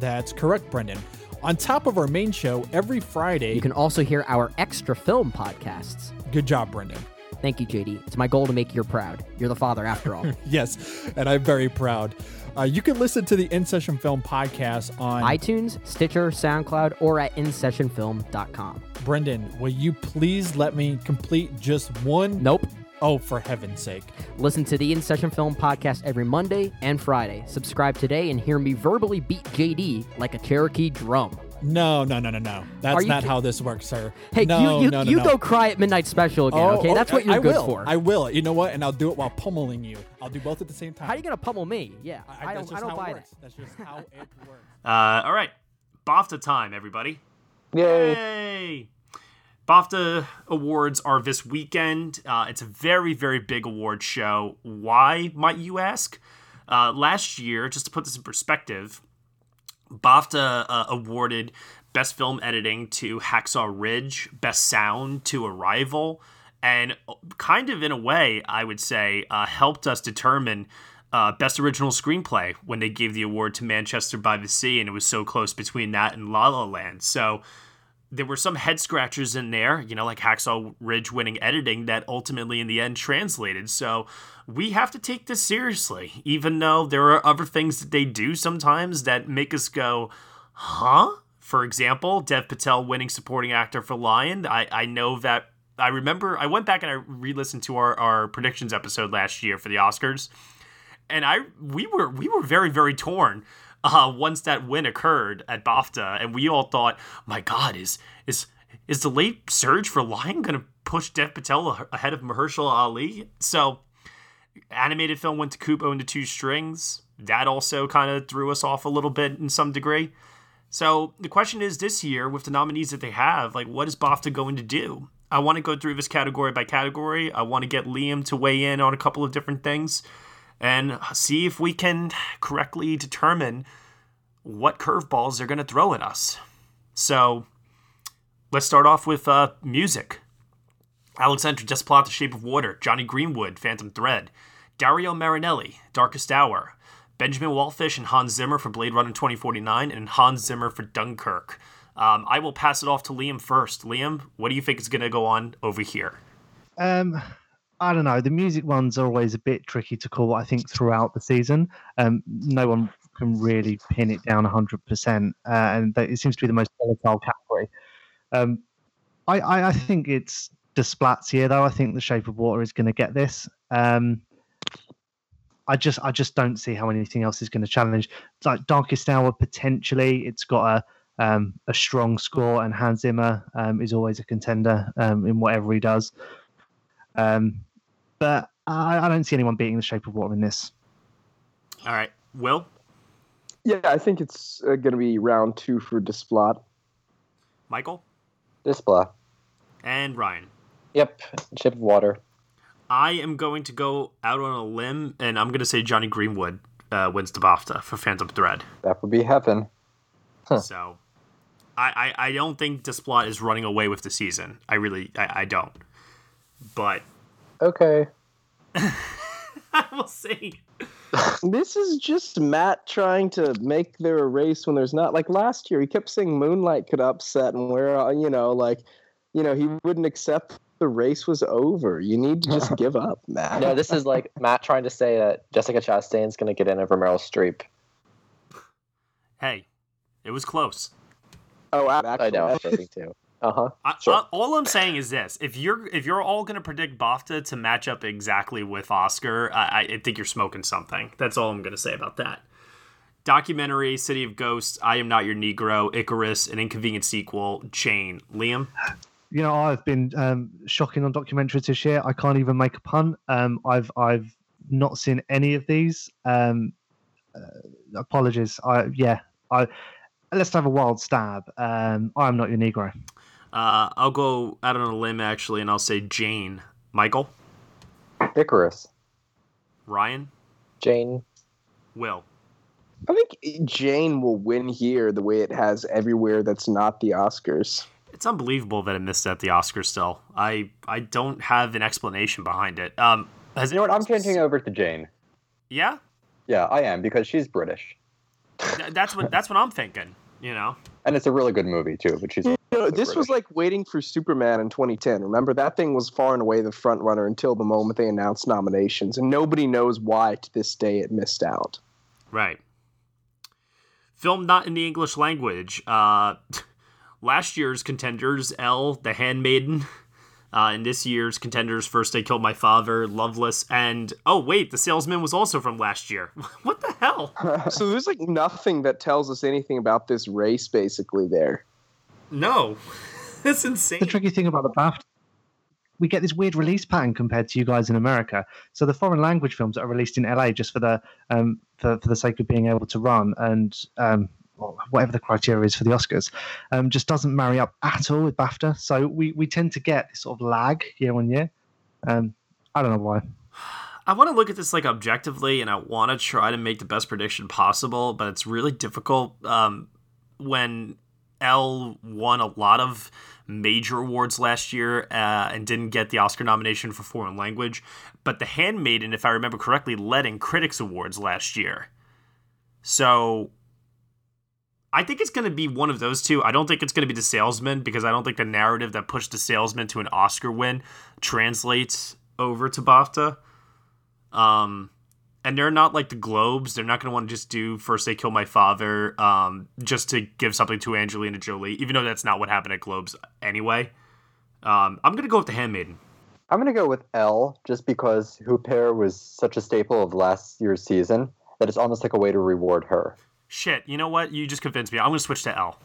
That's correct, Brendan. On top of our main show, every Friday, you can also hear our extra film podcasts. Good job, Brendan. Thank you, JD. It's my goal to make you proud. You're the father after all. [laughs] yes, and I'm very proud. Uh, you can listen to the In Session Film podcast on iTunes, Stitcher, SoundCloud, or at InSessionFilm.com. Brendan, will you please let me complete just one? Nope. Oh, for heaven's sake. Listen to the In Session Film podcast every Monday and Friday. Subscribe today and hear me verbally beat JD like a Cherokee drum. No, no, no, no, no. That's not ki- how this works, sir. Hey, no, you you, no, no, you no. go cry at Midnight Special again, Oh, okay? oh, That's what you're I good will. for. I will. You know what? And I'll do it while pummeling you. I'll do both at the same time. How are you gonna pummel me? Yeah, I, that's don't. I don't buy it that. works. That's just how it works. Uh, all right, BAFTA time, everybody. Yay. Yay! BAFTA awards are this weekend. Uh, it's a very, very big award show. Why, might you ask? Uh, last year, just to put this in perspective, BAFTA uh, awarded Best Film Editing to Hacksaw Ridge, Best Sound to Arrival, and uh, kind of in a way, I would say, uh, helped us determine uh, Best Original Screenplay when they gave the award to Manchester by the Sea, and it was so close between that and La La Land. So there were some head scratchers in there, you know, like Hacksaw Ridge winning editing that ultimately in the end translated. So we have to take this seriously, even though there are other things that they do sometimes that make us go, huh? For example, Dev Patel winning supporting actor for Lion. I, I know that I remember I went back and I re-listened to our, our predictions episode last year for the Oscars. And I we were we were very, very torn uh, once that win occurred at BAFTA, and we all thought, "My God, is is is the late surge for Lion going to push Dev Patel ahead of Mahershala Ali?" So, animated film went to Kubo and the Two Strings. That also kind of threw us off a little bit in some degree. So the question is this year, with the nominees that they have, like, what is BAFTA going to do? I want to go through this category by category. I want to get Liam to weigh in on a couple of different things and see if we can correctly determine what curveballs they're going to throw at us. So let's start off with uh, music. Alexandre Desplat, The Shape of Water, Jonny Greenwood, Phantom Thread, Dario Marianelli, Darkest Hour, Benjamin Wallfisch and Hans Zimmer for Blade Runner 2049, and Hans Zimmer for Dunkirk. Um, I will pass it off to Liam first. Liam, what do you think is going to go on over here? Um, I don't know. The music ones are always a bit tricky to call. I think throughout the season, um, no one can really pin it down hundred percent, uh, and it seems to be the most volatile category. Um, I, I, I think it's here, though. I think The Shape of Water is going to get this. Um, I just, I just don't see how anything else is going to challenge. It's like Darkest Hour potentially. It's got a um, a strong score, and Hans Zimmer um, is always a contender um, in whatever he does. Um, but I, I don't see anyone beating the Shape of Water in this. All right, Will. Yeah, I think it's uh, going to be round two for Desplat. Michael? Desplat. And Ryan. Yep. Ship of water. I am going to go out on a limb, and I'm going to say Jonny Greenwood uh, wins the BAFTA for Phantom Thread. That would be heaven. So, I, I I don't think Desplat is running away with the season. I really I, I don't. But Okay. [laughs] we'll see. This is just Matt trying to make there a race when there's not. Like last year, he kept saying Moonlight could upset, and where uh, you know, like, you know, he wouldn't accept the race was over. You need to just [laughs] give up, Matt. No, this is like Matt trying to say that Jessica Chastain's going to get in over Meryl Streep. Hey, it was close. Oh, I know. I'm too. Uh huh. I, I- all I'm saying is this: if you're if you're all gonna predict BAFTA to match up exactly with Oscar, I, I think you're smoking something. That's all I'm gonna say about that. Documentary, City of Ghosts, I Am Not Your Negro, Icarus, an inconvenient sequel, Jane. Liam, You know, I've been um, shocking on documentaries this year. I can't even make a pun. Um, I've I've not seen any of these. Um, uh, apologies. I yeah. I let's have a wild stab. Um, I am not your Negro. Uh, I'll go out on a limb actually, and I'll say Jane. Michael, Icarus. Ryan, Jane. Will. I think Jane will win here the way it has everywhere that's not the Oscars. It's unbelievable that it missed at the Oscars. Still, I I don't have an explanation behind it. Um, has You know what? I'm changing over to Jane. Yeah, Yeah, I am because she's British, Th- that's what that's what I'm thinking. You know. and it's a really good movie too. But she's know, this was like waiting for Superman in 2010. Remember that thing was far and away the front runner until the moment they announced nominations, and nobody knows why to this day it missed out. Right. Film not in the English language. Uh, [laughs] last year's contenders: Elle, The Handmaiden. Uh, and this year's contenders: First I Killed My Father, Loveless, and oh wait, The Salesman was also from last year. [laughs] what the hell? [laughs] so there's like nothing that tells us anything about this race, basically. There. No, [laughs] that's insane. The tricky thing about the BAFTA, we get this weird release pattern compared to you guys in America. So the foreign language films that are released in LA just for the um, for, for the sake of being able to run and um, whatever the criteria is for the Oscars, um, just doesn't marry up at all with BAFTA. So we, we tend to get this sort of lag year on year. Um, I don't know why. I want to look at this like objectively, and I want to try to make the best prediction possible, but it's really difficult um, when Elle won a lot of major awards last year uh, and didn't get the Oscar nomination for foreign language. But The Handmaiden, if I remember correctly, led in Critics Awards last year. So I think it's going to be one of those two. I don't think it's going to be The Salesman because I don't think the narrative that pushed The Salesman to an Oscar win translates over to BAFTA. Um, and they're not like the Globes. They're not going to want to just do First They Kill My Father um, just to give something to Angelina Jolie, even though that's not what happened at Globes anyway. Um, I'm going to go with The Handmaiden. I'm going to go with Elle just because Huppert was such a staple of last year's season that it's almost like a way to reward her. Shit, you know what? You just convinced me. I'm going to switch to Elle.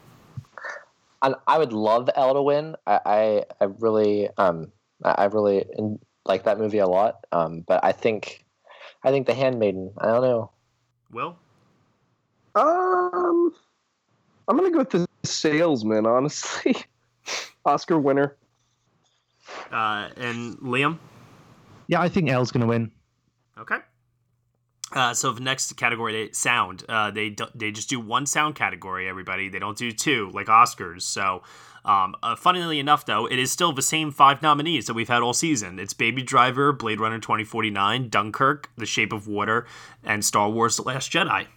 And I would love Elle to win. I, I, I really, um, I really like that movie a lot. Um, but I think, I think The Handmaiden. I don't know. Will. Um, I'm gonna go with the Salesman. Honestly, [laughs] Oscar winner. Uh, and Liam. Yeah, I think Elle's gonna win. Okay. Uh, so the next category, sound. Uh, they they just do one sound category. Everybody, they don't do two like Oscars. So, um, uh, funnily enough, though, it is still the same five nominees that we've had all season. It's Baby Driver, Blade Runner 2049, Dunkirk, The Shape of Water, and Star Wars: The Last Jedi.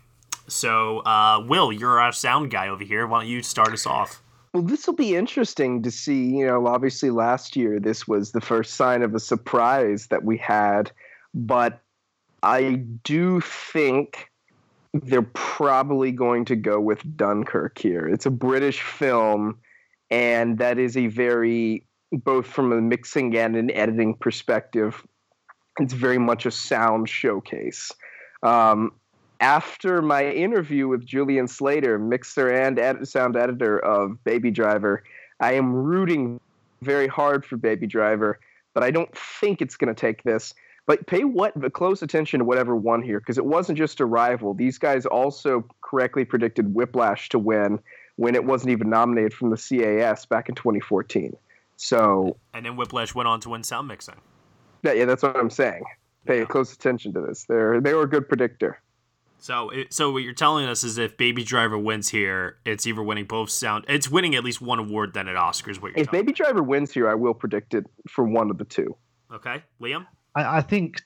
So, uh, Will, you're our sound guy over here. Why don't you start us off? Well, this will be interesting to see. You know, obviously last year this was the first sign of a surprise that we had, but I do think they're probably going to go with Dunkirk here. It's a British film, and that is a very, both from a mixing and an editing perspective, it's very much a sound showcase. Um, after my interview with Julian Slater, mixer and ed- sound editor of Baby Driver, I am rooting very hard for Baby Driver, but I don't think it's going to take this. But pay what close attention to whatever won here because it wasn't just Arrival. These guys also correctly predicted Whiplash to win when it wasn't even nominated from the CAS back in 2014. So and then Whiplash went on to win sound mixing. Yeah, yeah, that's what I'm saying. Pay yeah. close attention to this. They're they were a good predictor. So, so what you're telling us is if Baby Driver wins here, it's either winning both sound, it's winning at least one award then at Oscars. What if Baby Driver wins here, I will predict it for one of the two. Okay, Liam. I, I think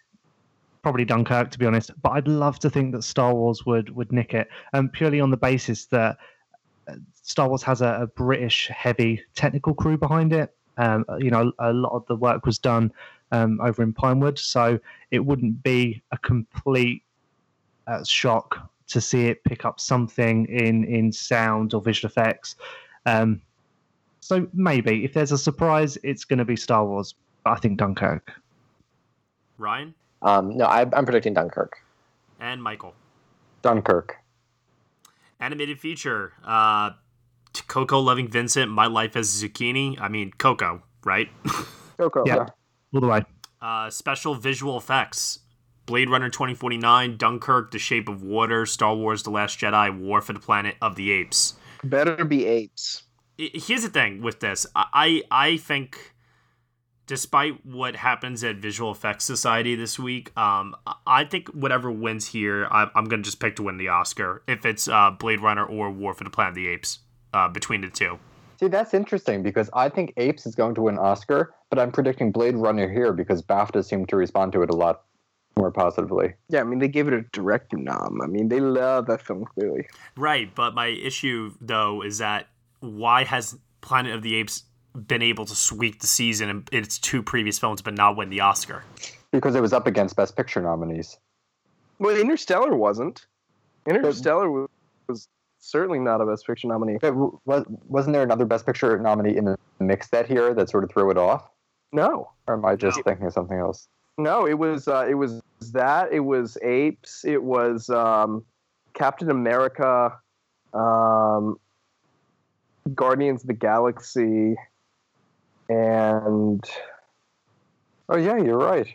probably Dunkirk to be honest, but I'd love to think that Star Wars would would nick it, um, purely on the basis that uh, Star Wars has a, a British heavy technical crew behind it. Um, you know, a lot of the work was done um, over in Pinewood, so it wouldn't be a complete uh, shock to see it pick up something in in sound or visual effects. Um, so maybe if there's a surprise, it's going to be Star Wars. But I think Dunkirk. Ryan? Um, no, I, I'm predicting Dunkirk. And Michael? Dunkirk. Animated feature. Uh, Coco Loving Vincent, My Life as Zucchini. I mean, Coco, right? [laughs] Coco, yeah. All the way. Uh, special visual effects. Blade Runner 2049, Dunkirk, The Shape of Water, Star Wars The Last Jedi, War for the Planet of the Apes. Better be apes. Here's the thing with this. I I think despite what happens at Visual Effects Society this week, um, I think whatever wins here, I, am going to just pick to win the Oscar if it's uh, Blade Runner or War for the Planet of the Apes uh, between the two. See, that's interesting because I think Apes is going to win Oscar, but I'm predicting Blade Runner here because BAFTA seemed to respond to it a lot more positively. Yeah, I mean they gave it a direct nom. I mean they love that film clearly. Right, but my issue though is that why has Planet of the Apes been able to sweep the season in its two previous films but not win the Oscar? Because it was up against Best Picture nominees. Well, Interstellar wasn't. Interstellar was, was certainly not a Best Picture nominee. But was, wasn't there another Best Picture nominee in the mix that year that sort of threw it off? No, Or am I just thinking of something else? no, it was uh, it was that. It was Apes. It was um, Captain America, um, Guardians of the Galaxy, and Oh yeah, you're right.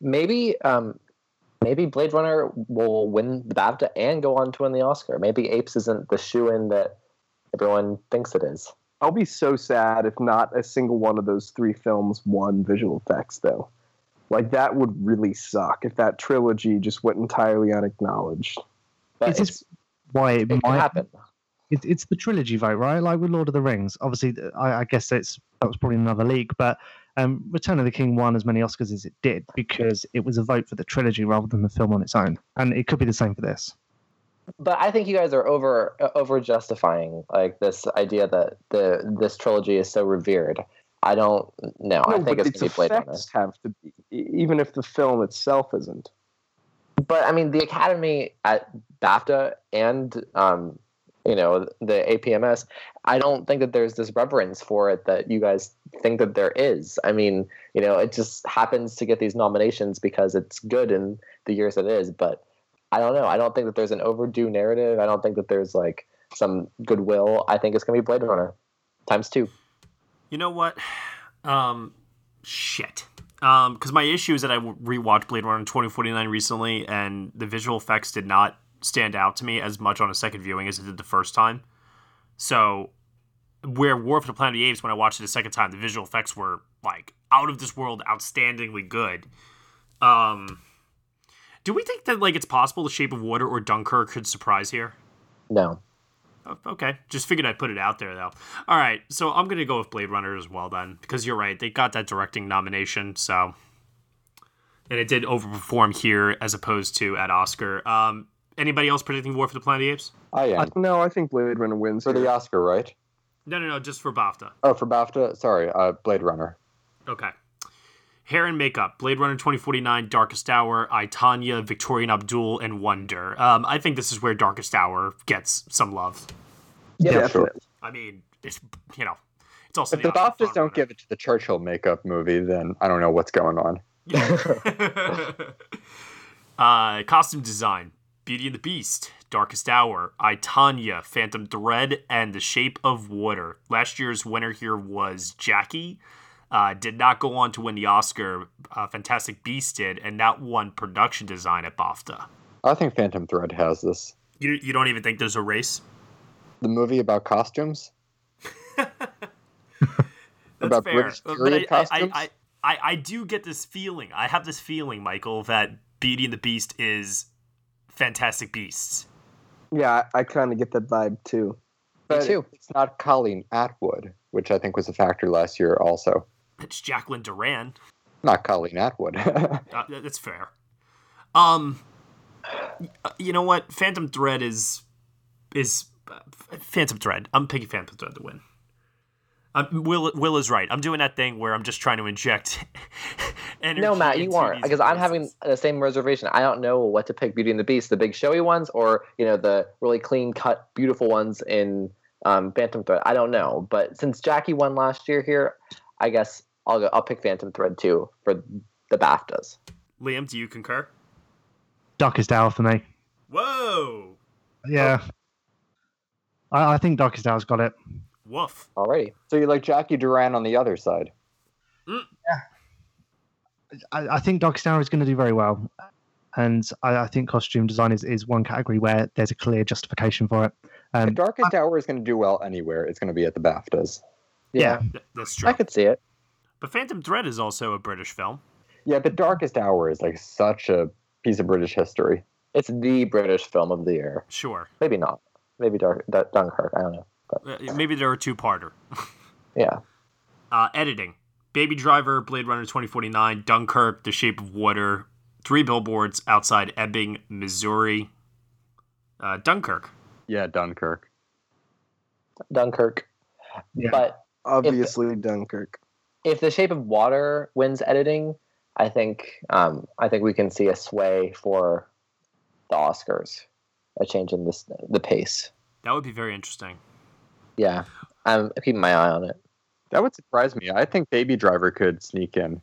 Maybe um, maybe Blade Runner will win the BAFTA and go on to win the Oscar. Maybe Apes isn't the shoe in that everyone thinks it is. I'll be so sad if not a single one of those three films won visual effects, though. Like that would really suck if that trilogy just went entirely unacknowledged. But It's it's, why it, it might happen. It's it's the trilogy vote, right? Like with Lord of the Rings. Obviously, I, I guess it's that was probably another league, but um, Return of the King won as many Oscars as it did because it was a vote for the trilogy rather than the film on its own, and it could be the same for this. But I think you guys are over uh, over justifying like this idea that the this trilogy is so revered. I don't know. I think but it's going to be Blade Runner. effects have to be, even if the film itself isn't. But I mean, the Academy at BAFTA and um, you know the APMS. I don't think that there's this reverence for it that you guys think that there is. I mean, you know, it just happens to get these nominations because it's good in the years it is. But I don't know. I don't think that there's an overdue narrative. I don't think that there's like some goodwill. I think it's to be Blade Runner times two. You know what? Um, shit. Um, because my issue is that I rewatched Blade Runner 2049 recently, and the visual effects did not stand out to me as much on a second viewing as it did the first time. So, where War for the Planet of the Apes, when I watched it a second time, the visual effects were like out of this world, outstandingly good. Um, do we think that like it's possible The Shape of Water or Dunkirk could surprise here? No. Oh, Okay, just figured I'd put it out there though. All right, so I'm gonna go with Blade Runner as well then, because you're right, they got that directing nomination, so and it did overperform here as opposed to at Oscar. Um, anybody else predicting War for the Planet of the Apes? I am. no, I think Blade Runner wins For the. Oscar, right? No, no, no, just for BAFTA. Oh, for BAFTA? Sorry, uh, Blade Runner. Okay. Hair and makeup: Blade Runner 2049, Darkest Hour, I Tonya, Victorian Abdul, and Wonder. Um, I think this is where Darkest Hour gets some love. Yeah, sure. I mean, it's you know, it's also If the BAFTAs don't give it to the Churchill makeup movie, then I don't know what's going on. [laughs] [laughs] uh, costume design: Beauty and the Beast, Darkest Hour, I Tonya, Phantom Thread, and The Shape of Water. Last year's winner here was Jackie. Uh, did not go on to win the Oscar. Uh, Fantastic Beast did, and that won production design at BAFTA. I think Phantom Thread has this. You, you don't even think there's a race? The movie about costumes? [laughs] That's about fair. British period I, I, costumes? I, I, I do get this feeling. I have this feeling, Michael, that Beauty and the Beast is Fantastic Beasts. Yeah, I, I kind of get that vibe too. But it's not Colleen Atwood, which I think was a factor last year also. It's Jacqueline Duran. Not Colleen Atwood. [laughs] Uh, that's fair. Um, you know what? Phantom Thread is is uh, Phantom Thread. I'm picking Phantom Thread to win. Um, Will Will is right. I'm doing that thing where I'm just trying to inject [laughs] energy. No, Matt, you into aren't because I'm having the same reservation. I don't know what to pick: Beauty and the Beast, the big showy ones, or you know the really clean cut, beautiful ones in um, Phantom Thread. I don't know, but since Jackie won last year here, I guess I'll go. I'll pick Phantom Thread too for the BAFTAs. Liam, do you concur? Darkest Hour for me. Whoa! Yeah. I, I think Darkest Hour's got it. Woof. Alrighty. so you like Jackie Duran on the other side? I, I think Darkest Hour is going to do very well. And I, I think costume design is, is one category where there's a clear justification for it. Um, if Darkest Hour is going to do well anywhere, it's going to be at the BAFTAs. yeah. Th- That's true. I could see it. But Phantom Thread is also a British film. Yeah, but Darkest Hour is like such a piece of British history. It's the British film of the year. Sure. Maybe not. Maybe Dark, Dun- Dunkirk. I don't know. But Uh, maybe they're a two-parter. [laughs] yeah. Uh, editing: Baby Driver, Blade Runner 2049, Dunkirk, The Shape of Water, Three Billboards Outside Ebbing, Missouri. Uh, Dunkirk. Yeah, Dunkirk. Dunkirk. Yeah. But Obviously, Dunkirk. if The Shape of Water wins editing, I think um, I think we can see a sway for the Oscars, a change in this the pace. That would be very interesting. Yeah, I'm keeping my eye on it. That would surprise me. I think Baby Driver could sneak in.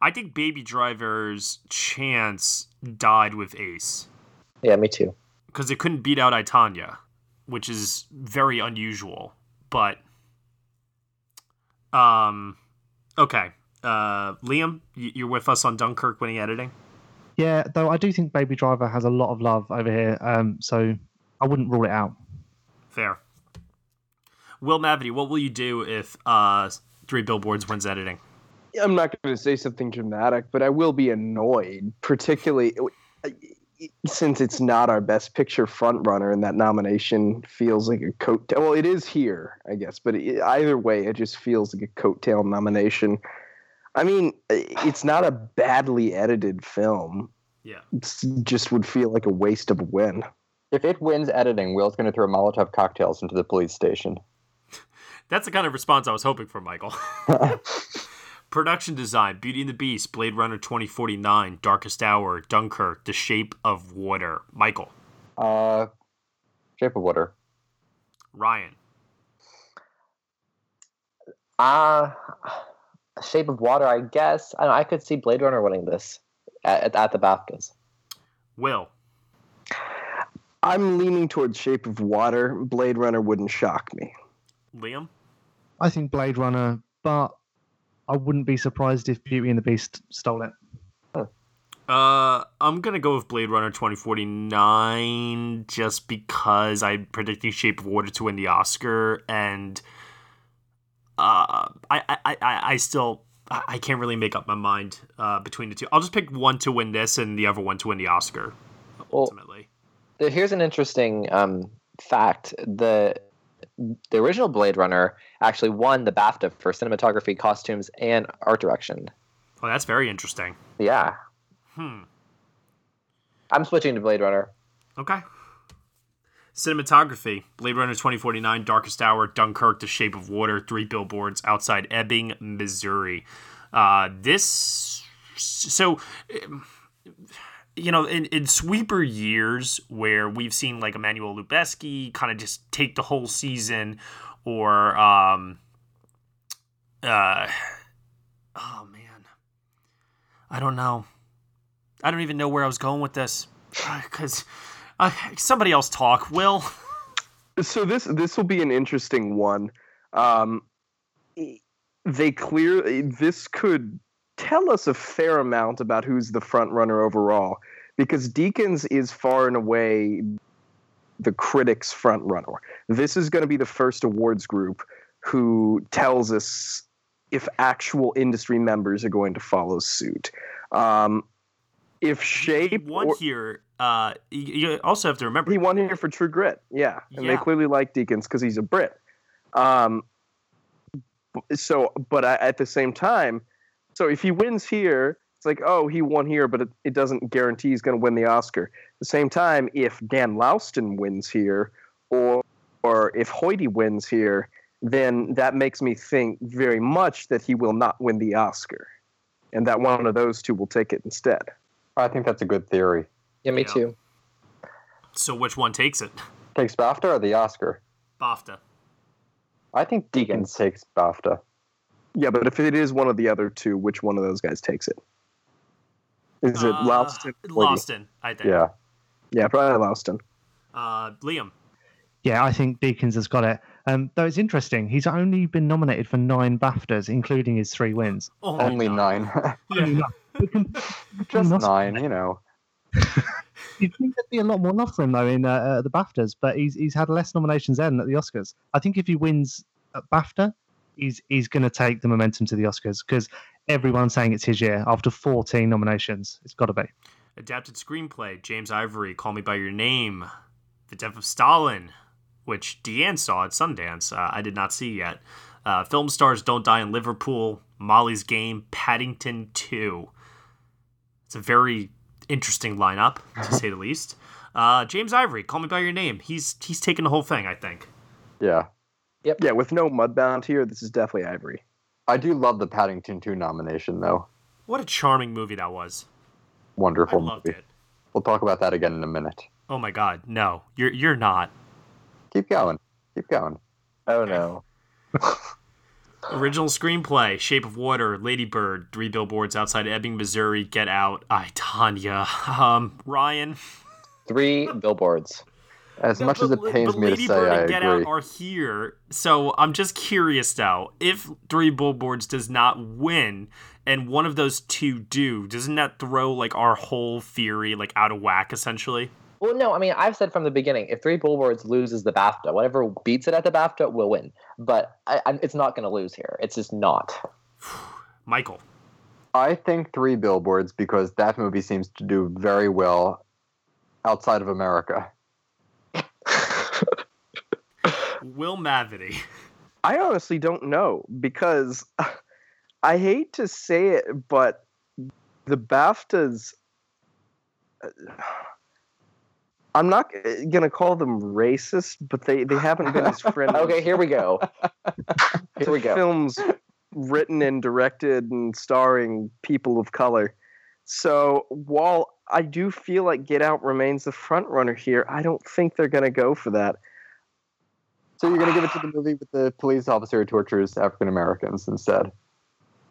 I think Baby Driver's chance died with Ace Yeah, me too. because it couldn't beat out I Tonya, which is very unusual. But, um, okay, uh, Liam, you're with us on Dunkirk winning editing. Yeah, though I do think Baby Driver has a lot of love over here, um, so I wouldn't rule it out. Fair. Will Mavity, what will you do if uh, Three Billboards wins editing? I'm not going to say something dramatic, but I will be annoyed, particularly uh, since it's not our best picture frontrunner, and that nomination feels like a coattail. Well, it is here, I guess, but it, either way, it just feels like a coattail nomination. I mean, it's not a badly edited film. Yeah. It just would feel like a waste of a win. If it wins editing, Will's going to throw Molotov cocktails into the police station. That's the kind of response I was hoping for, Michael. [laughs] Production design Beauty and the Beast, Blade Runner 2049, Darkest Hour, Dunkirk, The Shape of Water. Michael. Uh, Shape of Water. Ryan. Uh Shape of Water, I guess. I, know, I could see Blade Runner winning this at, at, at the BAFTAs. Will. I'm leaning towards Shape of Water. Blade Runner wouldn't shock me. Liam. I think Blade Runner, but I wouldn't be surprised if Beauty and the Beast stole it. Uh, I'm gonna go with Blade Runner 2049 just because I'm predicting Shape of Water to win the Oscar, and uh, I I, I, I still I I can't really make up my mind uh, between the two. I'll just pick one to win this and the other one to win the Oscar. Ultimately, Well, here's an interesting um, fact: the the original Blade Runner actually won the BAFTA for cinematography, costumes, and art direction. oh, that's very interesting. Yeah, Hmm. I'm switching to Blade Runner. Okay. Cinematography Blade Runner 2049, Darkest Hour, Dunkirk, The Shape of Water, Three Billboards Outside Ebbing, Missouri. Uh, this. So. You know, in, in sweeper years where we've seen like Emmanuel Lubezki kind of just take the whole season, or um, uh, oh man, I don't know. I don't even know where I was going with this because uh, somebody else talk. Will so this this will be an interesting one. Um, they clear this could tell us a fair amount about who's the front runner overall, because Deakins is far and away the critics' front runner. This is going to be the first awards group who tells us if actual industry members are going to follow suit. Um, if Shape one or- here. Uh, you, you also have to remember he won here for True Grit. Yeah, and Yeah. they clearly like Deakins because he's a Brit. Um, so, but I, at the same time, so if he wins here, it's like, oh, he won here, but it, it doesn't guarantee he's going to win the Oscar. At the same time, if Dan Laustsen wins here, or or if Hoyte wins here, then that makes me think very much that he will not win the Oscar, and that one of those two will take it instead. I think that's a good theory. Yeah, me too. So which one takes it? Takes BAFTA or the Oscar? BAFTA. I think Deakins takes BAFTA. Yeah, but if it is one of the other two, which one of those guys takes it? Is it Uh, Laustsen? or Laustsen, I think. Yeah. Yeah, probably Laustsen. Uh, Liam. Yeah, I think Deakins has got it. Um, though it's interesting, he's only been nominated for nine BAFTAs, including his three wins. Oh my Only nine. [laughs] [laughs] Just nine, you know. You'd think there'd be a lot more love for him though in uh, uh, the BAFTAs, but he's he's had less nominations then at the Oscars. I think if he wins at BAFTA, he's he's going to take the momentum to the Oscars because everyone's saying it's his year after 14 nominations. It's got to be. Adapted screenplay: James Ivory, Call Me by Your Name, The Death of Stalin, which Deanne saw at Sundance. Uh, I did not see yet. Uh, film stars Don't Die in Liverpool, Molly's Game, Paddington Two. It's a very interesting lineup, to say the least. Uh, James Ivory, Call Me by Your Name. He's he's taking the whole thing, I think. Yeah. Yep. Yeah, with no Mudbound here, this is definitely Ivory. I do love the Paddington 2 nomination, though. What a charming movie that was. Wonderful I loved movie. it. We'll talk about that again in a minute. Oh my god, no. You're you're not. Keep going. Keep going. Oh no. [laughs] Original screenplay: Shape of Water, Lady Bird, Three Billboards Outside Ebbing, Missouri, Get Out, I Tonya. [laughs] Um, Ryan. Three billboards. As much as it But- pains but me to Lady say, Bird I and Get agree. Out are here, so I'm just curious though. If Three Billboards does not win, and one of those two do, doesn't that throw like our whole theory like out of whack essentially? Well, no, I mean, I've said from the beginning, if Three Billboards loses the BAFTA, whatever beats it at the BAFTA will win. But I, I, it's not going to lose here. It's just not. [sighs] Michael. I think Three Billboards because that movie seems to do very well outside of America. Will Mavity. I honestly don't know because [laughs] I hate to say it, but the BAFTAs. [sighs] I'm not gonna call them racist, but they, they haven't been as [laughs] friendly. okay, here we go. [laughs] Here we go. Films written and directed and starring people of color. So while I do feel like Get Out remains the front runner here, I don't think they're gonna go for that. So you're going to give it to the movie with the police officer who tortures African Americans instead.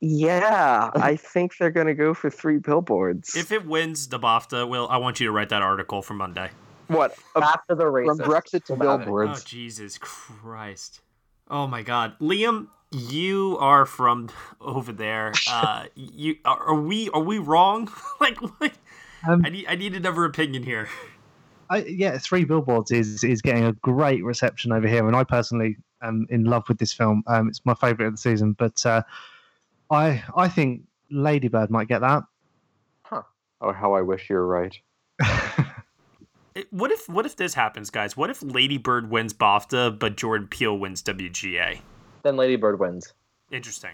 Yeah, [laughs] I think they're gonna go for three billboards. If it wins the BAFTA, Will, I want you to write that article for Monday. What? After the race. From Brexit to billboards. Oh billboards. Jesus Christ! Oh my God, Liam, you are from over there. [laughs] Uh, you are, are we are we wrong? [laughs] like, what? Um, I need I need another opinion here. I, yeah, Three Billboards is is getting a great reception over here, and I personally am in love with this film. Um, it's my favourite of the season, but uh, I I think Ladybird might get that. Huh. Oh, how I wish you were right. [laughs] What if what if this happens, guys? What if Lady Bird wins BAFTA, but Jordan Peele wins WGA? Then Lady Bird wins. Interesting.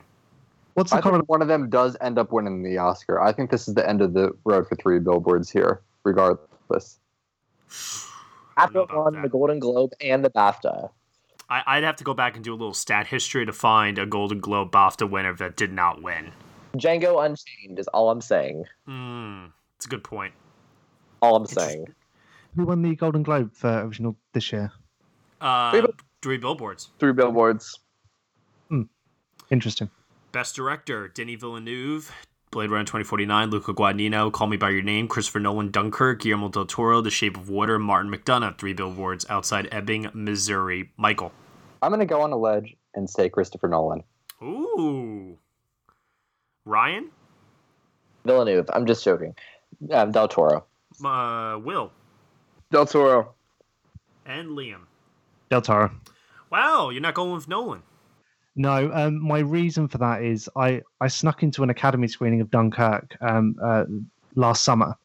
What's the I think one of them does end up winning the Oscar. I think this is the end of the road for Three Billboards here, regardless. After it won the Golden Globe and the BAFTA. I, I'd have to go back and do a little stat history to find a Golden Globe BAFTA winner that did not win. Django Unchained is all I'm saying. Hmm, it's a good point. All I'm saying. Who won the Golden Globe for original this year? Uh, three billboards. Three billboards. Interesting. Best director: Denis Villeneuve, Blade Runner 2049, Luca Guadagnino, Call Me by Your Name, Christopher Nolan, Dunkirk, Guillermo del Toro, The Shape of Water, Martin McDonagh. Three billboards outside Ebbing, Missouri. Michael. I'm going to go on a ledge and say Christopher Nolan. Ooh. Ryan. Villeneuve. I'm just joking. Um, Del Toro. Uh, Will Del Toro. and Liam. Del Toro. Wow, you're not going with Nolan. No, um, my reason for that is I, I snuck into an Academy screening of Dunkirk um, uh, last summer,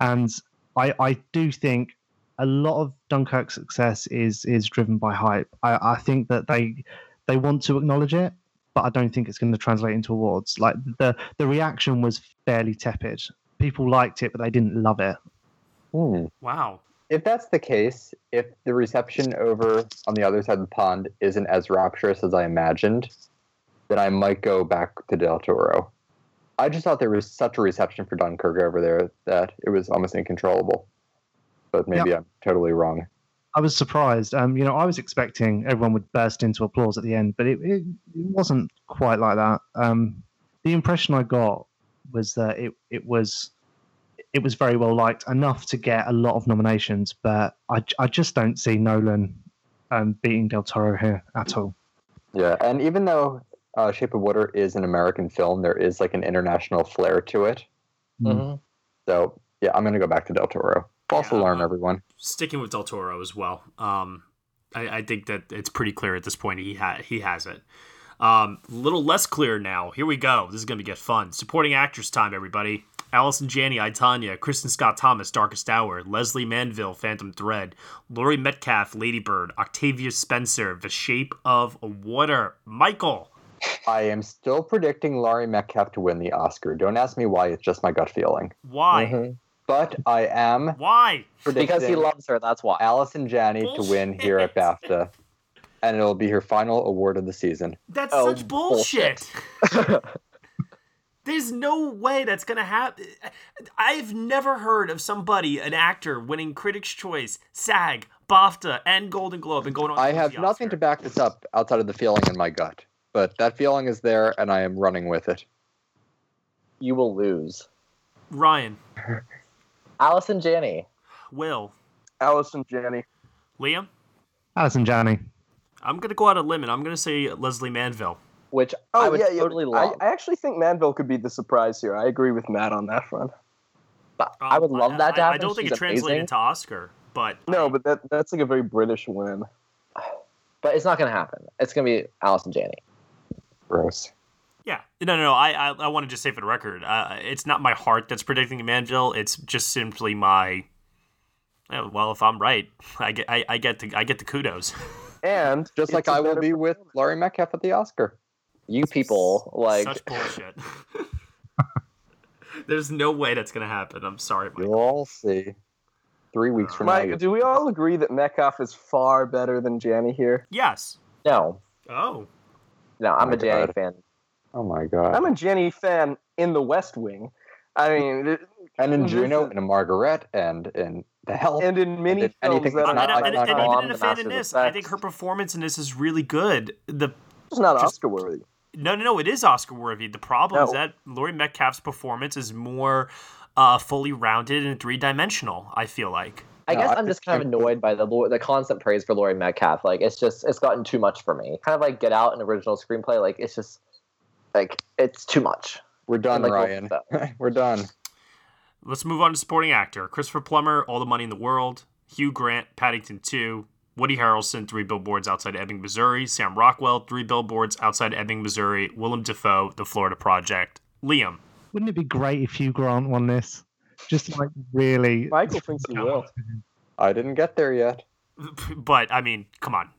and I I do think a lot of Dunkirk's success is is driven by hype. I, I think that they they want to acknowledge it, but I don't think it's going to translate into awards. Like the the reaction was fairly tepid. People liked it, but they didn't love it. Hmm. Wow. If that's the case, if the reception over on the other side of the pond isn't as rapturous as I imagined, then I might go back to Del Toro. I just thought there was such a reception for Dunkirk over there that it was almost uncontrollable. But maybe Yeah. I'm totally wrong. I was surprised. Um, you know, I was expecting everyone would burst into applause at the end, but it, it, it wasn't quite like that. Um, the impression I got was that it, it was it was very well liked enough to get a lot of nominations, but I, I just don't see Nolan um, beating Del Toro here at all. Yeah, and even though uh, Shape of Water is an American film, there is like an international flair to it. Mm-hmm. So yeah, I'm gonna go back to Del Toro. False alarm, everyone. Sticking with Del Toro as well. Um, I, I think that it's pretty clear at this point he ha- he has it. Um, a little less clear now. Here we go. This is gonna get fun. Supporting actress time, everybody. Allison Janney, I Tanya, Kristin Scott Thomas, Darkest Hour, Lesley Manville, Phantom Thread, Laurie Metcalf, Ladybird, Octavia Spencer, The Shape of Water. Michael. I am still predicting Laurie Metcalf to win the Oscar. Don't ask me why; it's just my gut feeling. Why? Mm-hmm. But I am Why? Because he loves her, that's why. Allison Janney to win here at BAFTA. and it'll be her final award of the season. That's Oh, such bullshit. [laughs] There's no way that's gonna happen. I've never heard of somebody, an actor, winning Critics' Choice, SAG, BAFTA, and Golden Globe, and going on. I have the nothing Oscar. to back this up outside of the feeling in my gut, but that feeling is there, and I am running with it. You will lose. Ryan, [laughs] Allison Janney. Will, Allison Janney. Liam. Allison Janney. I'm gonna go out on a limb, and I'm gonna say Lesley Manville. Which Oh I would yeah, yeah. totally I, love. I actually think Manville could be the surprise here. I agree with Matt on that front. But I would love that to Um, I, I happen. don't think She's it translated amazing, to Oscar, but No, but that that's like a very British win. but it's not going to happen. It's going to be Allison Janney. Gross. Yeah, no, no, no. I, I, I want to just say for the record, uh, it's not my heart that's predicting Manville. It's just simply my. yeah, Well, if I'm right, [laughs] I get, I, I get the, I get the kudos. [laughs] And Just like I will be with Laurie Metcalf at the Oscar. You people like Such bullshit. [laughs] [laughs] There's no way that's gonna happen. I'm sorry, Mike. You'll all see. Three weeks from now. Mike, you- do we all agree that Metcalf is far better than Janney here? Yes. no, Oh. no. I'm oh my a Janney God. fan. Oh my god. I'm a Janney fan in the West Wing. I mean, [laughs] and in Juno, and in Margaret, and in The Help. and in many did films anything that that's are And, not not, and, like and, even in a fan in of this, I think her performance in this is really good. The it's not Oscar worthy. No, no, no, it is Oscar worthy. The problem is that Laurie Metcalf's performance is more uh, fully rounded and three dimensional. I feel like. I No, guess I I'm just kind of annoyed by the the constant praise for Laurie Metcalf. Like it's just it's gotten too much for me. Kind of like Get Out, an original screenplay. Like it's just like it's too much. We're done, like, Ryan. [laughs] We're done. Let's move on to supporting actor. Christopher Plummer, All the Money in the World. Hugh Grant, Paddington 2. Woody Harrelson, Three Billboards Outside Ebbing, Missouri. Sam Rockwell, Three Billboards Outside Ebbing, Missouri. Willem Dafoe, The Florida Project. Liam. Wouldn't it be great if Hugh Grant won this? Just like really. Michael thinks he will. I didn't get there yet. [laughs] But, I mean, come on.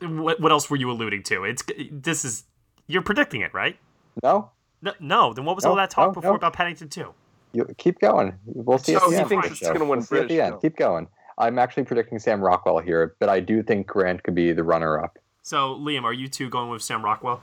What, what else were you alluding to? It's This is. You're predicting it, right? No, No, no then what was No, all that talk no, before no. about Paddington 2? you keep going. We'll see. at So the he end. thinks it's gonna win We'll see at the end. Keep going. I'm actually predicting Sam Rockwell here, but I do think Grant could be the runner-up. So, Liam, are you two going with Sam Rockwell?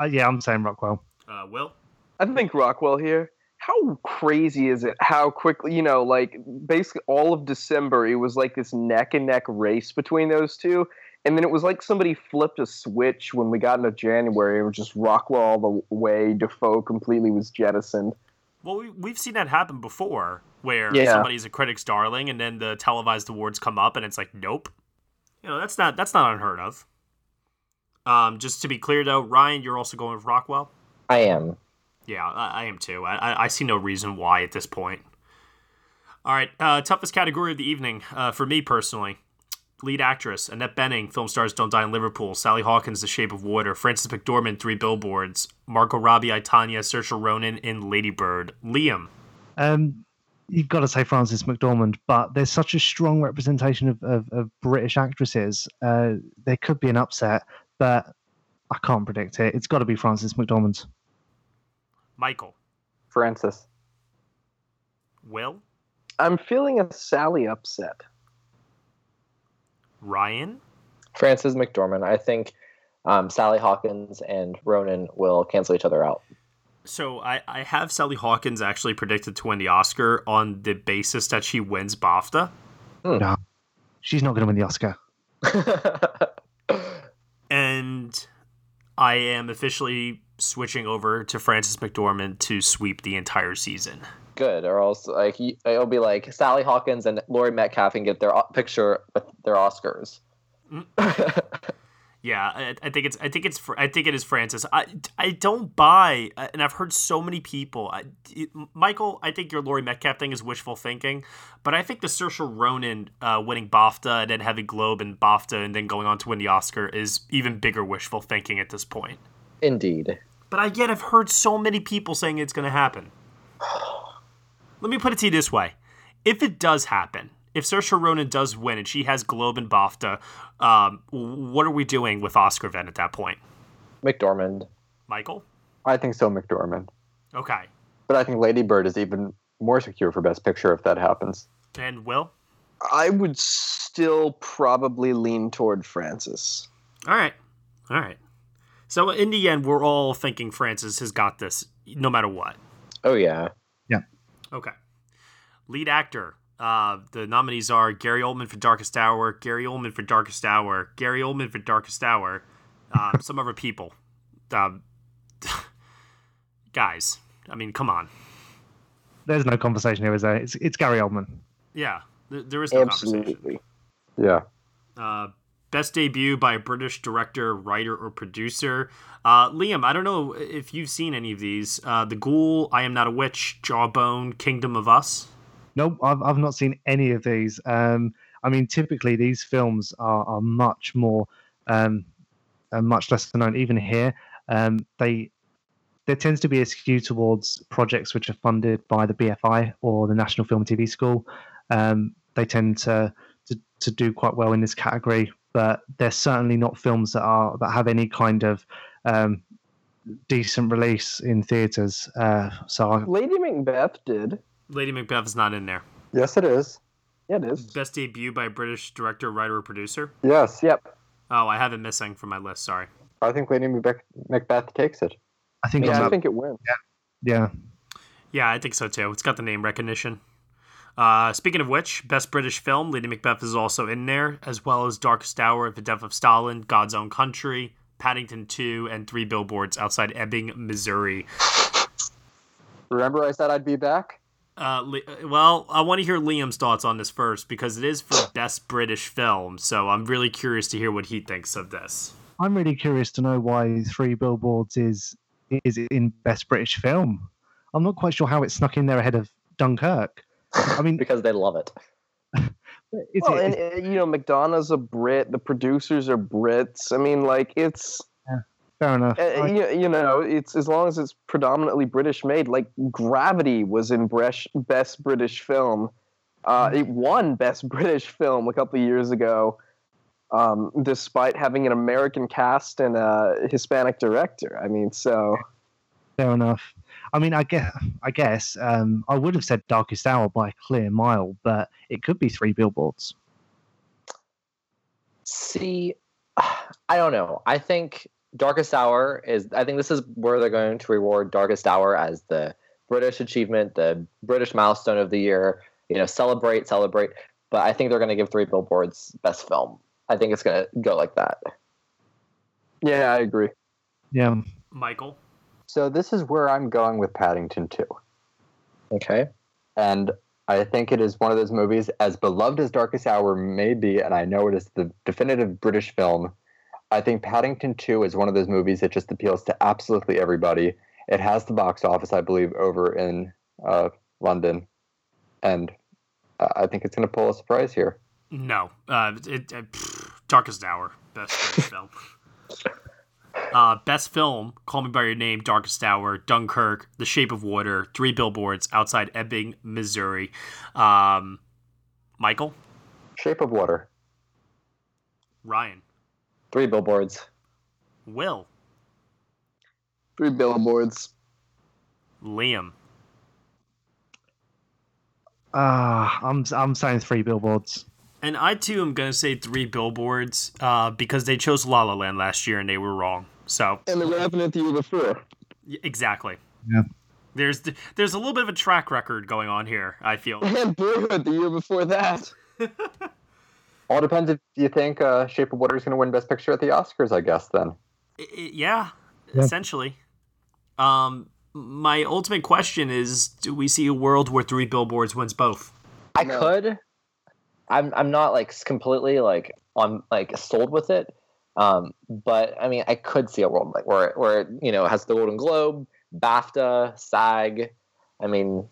Uh, yeah, I'm Sam Rockwell. Uh, Will? I think Rockwell here. How crazy is it? How quickly, you know, like basically all of December, it was like this neck and neck race between those two. And then it was like somebody flipped a switch when we got into January. It was just Rockwell all the way. Dafoe completely was jettisoned. Well, we, we've seen that happen before, where Yeah. somebody's a critic's darling, and then the televised awards come up, and it's like, nope. You know, that's not that's not unheard of. Um, just to be clear, though, Ryan, you're also going with Rockwell. I am. Yeah, I, I am too. I, I, I see no reason why at this point. All right, uh, toughest category of the evening uh, for me personally. Lead actress Annette Bening, film stars Don't Die in Liverpool, Sally Hawkins, The Shape of Water, Frances McDormand, Three Billboards, Margot Robbie, I, Tonya, Saoirse Ronan in Lady Bird. Liam, Um, you've got to say Frances McDormand, but there's such a strong representation of, of, of British actresses. Uh, there could be an upset, but I can't predict it. It's got to be Frances McDormand. Michael, Frances. Will, I'm feeling a Sally upset. Ryan, Frances McDormand. I think um, Sally Hawkins and Ronan will cancel each other out. So I, I have Sally Hawkins actually predicted to win the Oscar on the basis that she wins BAFTA. Hmm. No, she's not going to win the Oscar. [laughs] And I am officially switching over to Frances McDormand to sweep the entire season. Good, or else like it'll be like Sally Hawkins and Laurie Metcalf and get their picture with their Oscars. Mm. [laughs] Yeah, I, I think it's I think it's I think it is Frances. I, I don't buy, uh, and I've heard so many people. I, it- Michael, I think your Laurie Metcalf thing is wishful thinking, but I think the Saoirse Ronan uh, winning BAFTA and then having Globe and BAFTA and then going on to win the Oscar is even bigger wishful thinking at this point. Indeed. But I yet I've heard so many people saying it's going to happen. [sighs] Let me put it to you this way: if it does happen, if Saoirse Ronan does win and she has Globe and BAFTA, um, what are we doing with Oscar then at that point? McDormand. Michael? I think so, McDormand. Okay. But I think Lady Bird is even more secure for Best Picture if that happens. And Will? I would still probably lean toward Frances. All right. All right. So in the end, we're all thinking Frances has got this, no matter what. Oh yeah. Yeah. Okay. Lead actor. Uh, the nominees are Gary Oldman for Darkest Hour, Gary Oldman for Darkest Hour, Gary Oldman for Darkest Hour, um, [laughs] some other people. Um, [laughs] guys, I mean, come on. There's no conversation here, is there? It's, it's Gary Oldman. Yeah, th- there is no conversation. Yeah. Uh, best debut by a British director, writer, or producer. Uh, Liam, I don't know if you've seen any of these. Uh, the Ghoul, I Am Not a Witch, Jawbone, Kingdom of Us. Nope, I've, I've not seen any of these. Um, I mean, typically these films are, are much more, um, much less known. Even here, um, they there tends to be a skew towards projects which are funded by the BFI or the National Film and TV School. Um, they tend to, to to do quite well in this category, but they're certainly not films that are that have any kind of um, decent release in theaters. Uh, so I, Lady Macbeth did. Lady Macbeth is not in there. Yes, it is. Yeah, it is. Best debut by British director, writer, or producer. Yes. Yep. Oh, I have it missing from my list. Sorry. I think Lady Macbeth, Macbeth takes it. I think Yeah, I'm I up- think it wins. yeah. Yeah, I think so too. It's got the name recognition. Uh, speaking of which, Best British Film, Lady Macbeth is also in there, as well as Darkest Hour, The Death of Stalin, God's Own Country, Paddington 2, and Three Billboards Outside Ebbing, Missouri. Remember I said I'd be back? Uh, well, I want to hear Liam's thoughts on this first because it is for Best British Film, so I'm really curious to hear what he thinks of this. I'm really curious to know why Three Billboards is is in Best British Film. I'm not quite sure how it snuck in there ahead of Dunkirk. I mean, [laughs] because they love it. it's, well, it's- and uh, you know, McDonagh's a Brit. The producers are Brits. I mean, like it's fair enough. uh, I- you, you know, it's as long as it's predominantly British made. Like Gravity was in Bresh, Best British Film. Uh, it won Best [laughs] British Film a couple of years ago, um, despite having an American cast and a Hispanic director. I mean, so fair enough. I mean, I guess I guess um, I would have said Darkest Hour by a clear mile, but it could be Three Billboards. See, [sighs] I don't know. I think Darkest Hour is. I think this is where they're going to reward Darkest Hour as the British achievement, the British milestone of the year. You know, celebrate, celebrate. But I think they're going to give Three Billboards best film. I think it's going to go like that. yeah, I agree. Yeah, Michael? So this is where I'm going with Paddington 2. Okay. And I think it is one of those movies, as beloved as Darkest Hour may be, and I know it is the definitive British film. I think Paddington 2 is one of those movies that just appeals to absolutely everybody. It has the box office, I believe, over in uh, London. And uh, I think it's going to pull a surprise here. No. Uh, it, it, pff, Darkest Hour. Best [laughs] Film. Uh, best film, Call Me By Your Name, Darkest Hour, Dunkirk, The Shape of Water, Three Billboards, Outside Ebbing, Missouri. Um, Michael? Shape of Water. Ryan? Three Billboards. Will? Three billboards. Liam? ah, I'm I'm saying Three Billboards. And I too am going to say Three Billboards uh, because they chose La La Land last year and they were wrong. So, And the Revenant the year before. exactly. Yeah. There's there's a little bit of a track record going on here, I feel. [laughs] And Boyhood the year before that. [laughs] All depends if you think uh, Shape of Water is going to win Best Picture at the Oscars, I guess, then. I- I- yeah, Yeah. essentially. Um, my ultimate question is: Do we see a world where Three Billboards wins both? I No. could. I'm I'm not like completely like on like sold with it. Um, but I mean, I could see a world like where where it, you know it has the Golden Globe, BAFTA, SAG. I mean,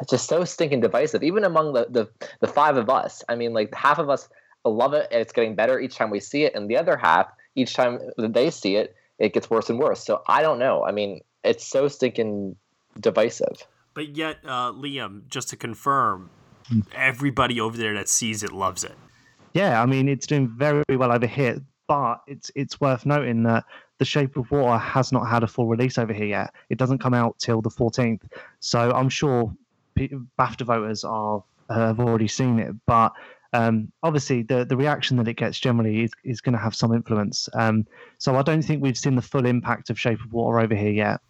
it's [sighs] just so stinking divisive. Even among the the the five of us, I mean, like half of us love it and it's getting better each time we see it, and the other half, each time that they see it, it gets worse and worse. So I don't know. I mean, it's so stinking divisive. But yet, uh, Liam, just to confirm, Hmm. everybody over there that sees it loves it. Yeah, I mean it's doing very well over here, but it's it's worth noting that The Shape of Water has not had a full release over here yet. It doesn't come out till the 14th, so I'm sure P- BAFTA voters are uh, have already seen it. But um, obviously the the reaction that it gets generally is, is going to have some influence. Um, so I don't think we've seen the full impact of Shape of Water over here yet.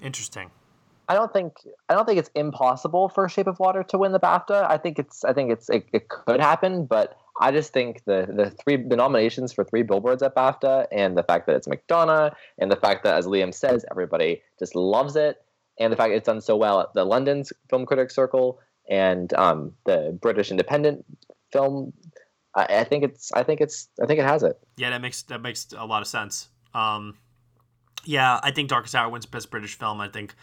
Interesting. I don't think I don't think it's impossible for Shape of Water to win the BAFTA. I think it's I think it's it, it could happen, but I just think the the three the nominations for three billboards at BAFTA and the fact that it's McDonagh and the fact that as Liam says everybody just loves it and the fact it's done so well at the London Film Critics Circle and um, the British Independent Film. I, I, think it's. I think it's. I think it has it. Yeah, that makes that makes a lot of sense. Um, yeah, I think Darkest Hour wins Best British Film. I think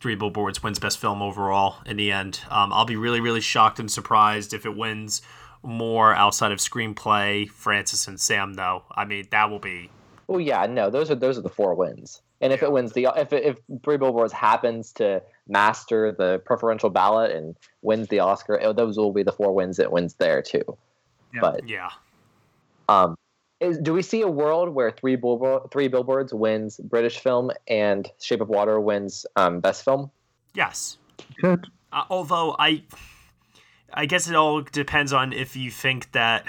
Three Billboards wins Best Film overall in the end. Um, I'll be really, really shocked and surprised if it wins more outside of screenplay, Frances and Sam. Though, I mean, that will be. Oh yeah, no, those are those are the four wins. And if it wins the if if Three Billboards happens to master the preferential ballot and wins the Oscar, oh, those will be the four wins it wins there too. Yeah. But yeah, um, is, do we see a world where three billboard, three billboards wins British film and Shape of Water wins um, best film? Yes. Good. Uh, although I, I guess it all depends on if you think that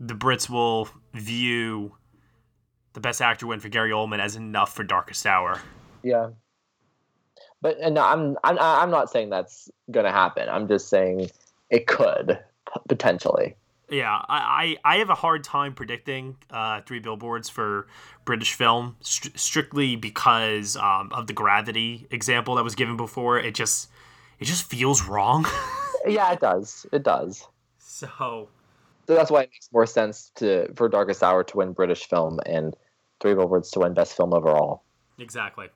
the Brits will view the best actor win for Gary Oldman as enough for Darkest Hour. Yeah. But no, I'm I'm I'm not saying that's gonna happen. I'm just saying it could potentially. Yeah, I, I, I have a hard time predicting uh, three billboards for British film, st- strictly because um, of the gravity example that was given before. It just it just feels wrong. [laughs] yeah, it does. It does. So, so that's why it makes more sense to for Darkest Hour to win British film and Three Billboards to win Best Film overall. Exactly.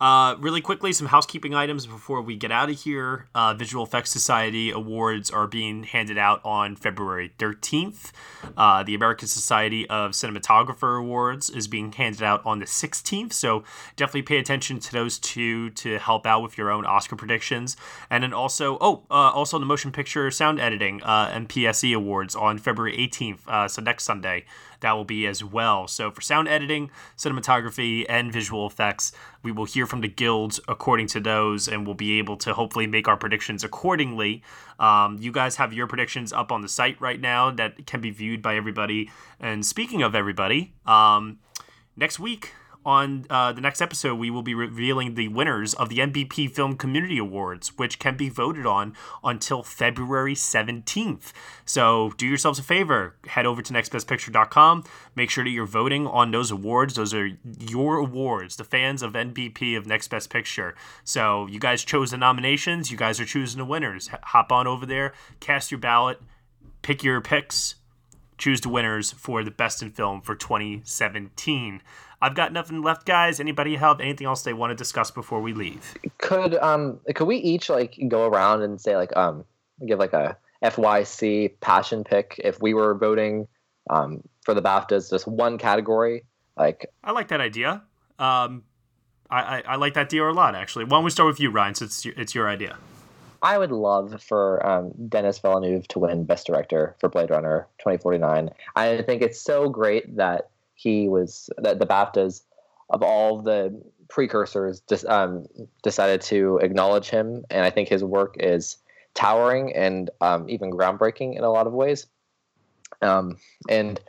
Uh, really quickly, some housekeeping items before we get out of here. Uh, Visual Effects Society awards are being handed out on February 13th. Uh, the American Society of Cinematographer Awards is being handed out on the 16th. So definitely pay attention to those two to help out with your own Oscar predictions. And then also, oh, uh, also the Motion Picture Sound Editing uh, MPSE Awards on February 18th. Uh, so next Sunday that will be as well. So for sound editing, cinematography, and visual effects, we will hear from the guilds according to those, and we'll be able to hopefully make our predictions accordingly. Um, you guys have your predictions up on the site right now that can be viewed by everybody. And speaking of everybody, um, next week on uh, the next episode, we will be revealing the winners of the NBP Film Community Awards, which can be voted on until February 17th. So do yourselves a favor, head over to nextbestpicture.com. Make sure that you're voting on those awards. Those are your awards, the fans of NBP of Next Best Picture. So you guys chose the nominations, you guys are choosing the winners. Hop on over there, cast your ballot, pick your picks, choose the winners for the best in film for 2017. I've got nothing left, guys. Anybody have anything else they want to discuss before we leave? Could um could we each like go around and say like um give like a FYC passion pick if we were voting um for the BAFTAs just one category like I like that idea. Um, I, I, I like that deal a lot actually. Why don't we start with you, Ryan? Since it's your, it's your idea. I would love for um, Denis Villeneuve to win Best Director for Blade Runner 2049. I think it's so great that he was that the BAFTAs of all the precursors um, decided to acknowledge him, and I think his work is towering and um, even groundbreaking in a lot of ways. Um, and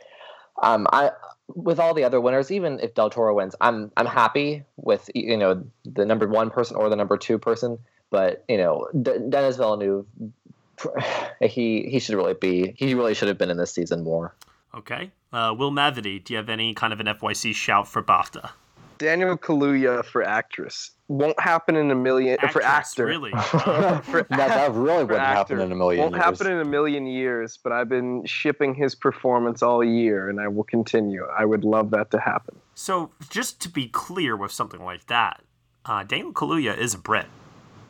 um, I, with all the other winners, even if Del Toro wins, I'm I'm happy with you know the number one person or the number two person. But you know, D- Denis Villeneuve, [sighs] he he should really be he really should have been in this season more. Okay. Uh, Will Mavity, do you have any kind of an FYC shout for BAFTA? Daniel Kaluuya for actress won't happen in a million actress, for actor. Really? [laughs] for, [laughs] that, that really wouldn't actor. happen in a million won't years. happen in a million years, but I've been shipping his performance all year, and I will continue. I would love that to happen. So, just to be clear with something like that, uh, Daniel Kaluuya is a Brit.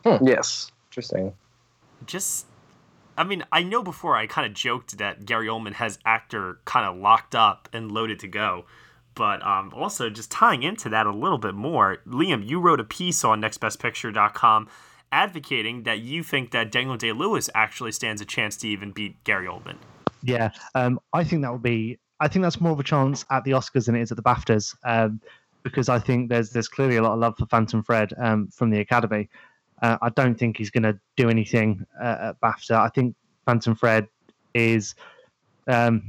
Hmm. Yes. Interesting. Just I mean, I know before I kind of joked that Gary Oldman has actor kind of locked up and loaded to go. But um, also, just tying into that a little bit more, Liam, you wrote a piece on nextbestpicture.com advocating that you think that Daniel Day Lewis actually stands a chance to even beat Gary Oldman. Yeah, um, I think that would be. I think that's more of a chance at the Oscars than it is at the BAFTAs, um, because I think there's there's clearly a lot of love for Phantom Thread um, from the Academy. Uh, I don't think he's going to do anything uh, at BAFTA. I think Phantom Thread is um,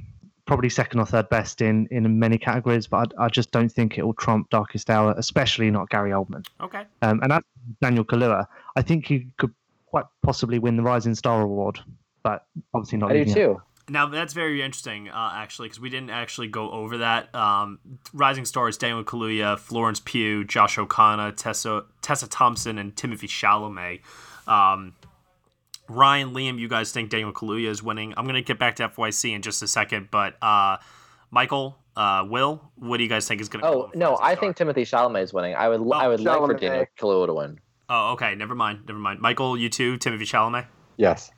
probably second or third best in in many categories, but I, I just don't think it will trump Darkest Hour, especially not Gary Oldman. Okay. Um, and that's Daniel Kaluuya. I think he could quite possibly win the Rising Star Award, but obviously not. I do leading too. Now that's very interesting, uh, actually, because we didn't actually go over that. Um, Rising Stars: Daniel Kaluuya, Florence Pugh, Josh O'Connor, Tessa Tessa Thompson, and Timothy Chalamet. Um, Ryan, Liam, you guys think Daniel Kaluuya is winning? I'm gonna get back to FYC in just a second, but uh, Michael, uh, Will, what do you guys think is gonna? Oh no, I think Timothy Chalamet is winning. I would I would like for Daniel Kaluuya to win. Oh, okay. Never mind. Never mind. Michael, you too. Timothy Chalamet. Yes.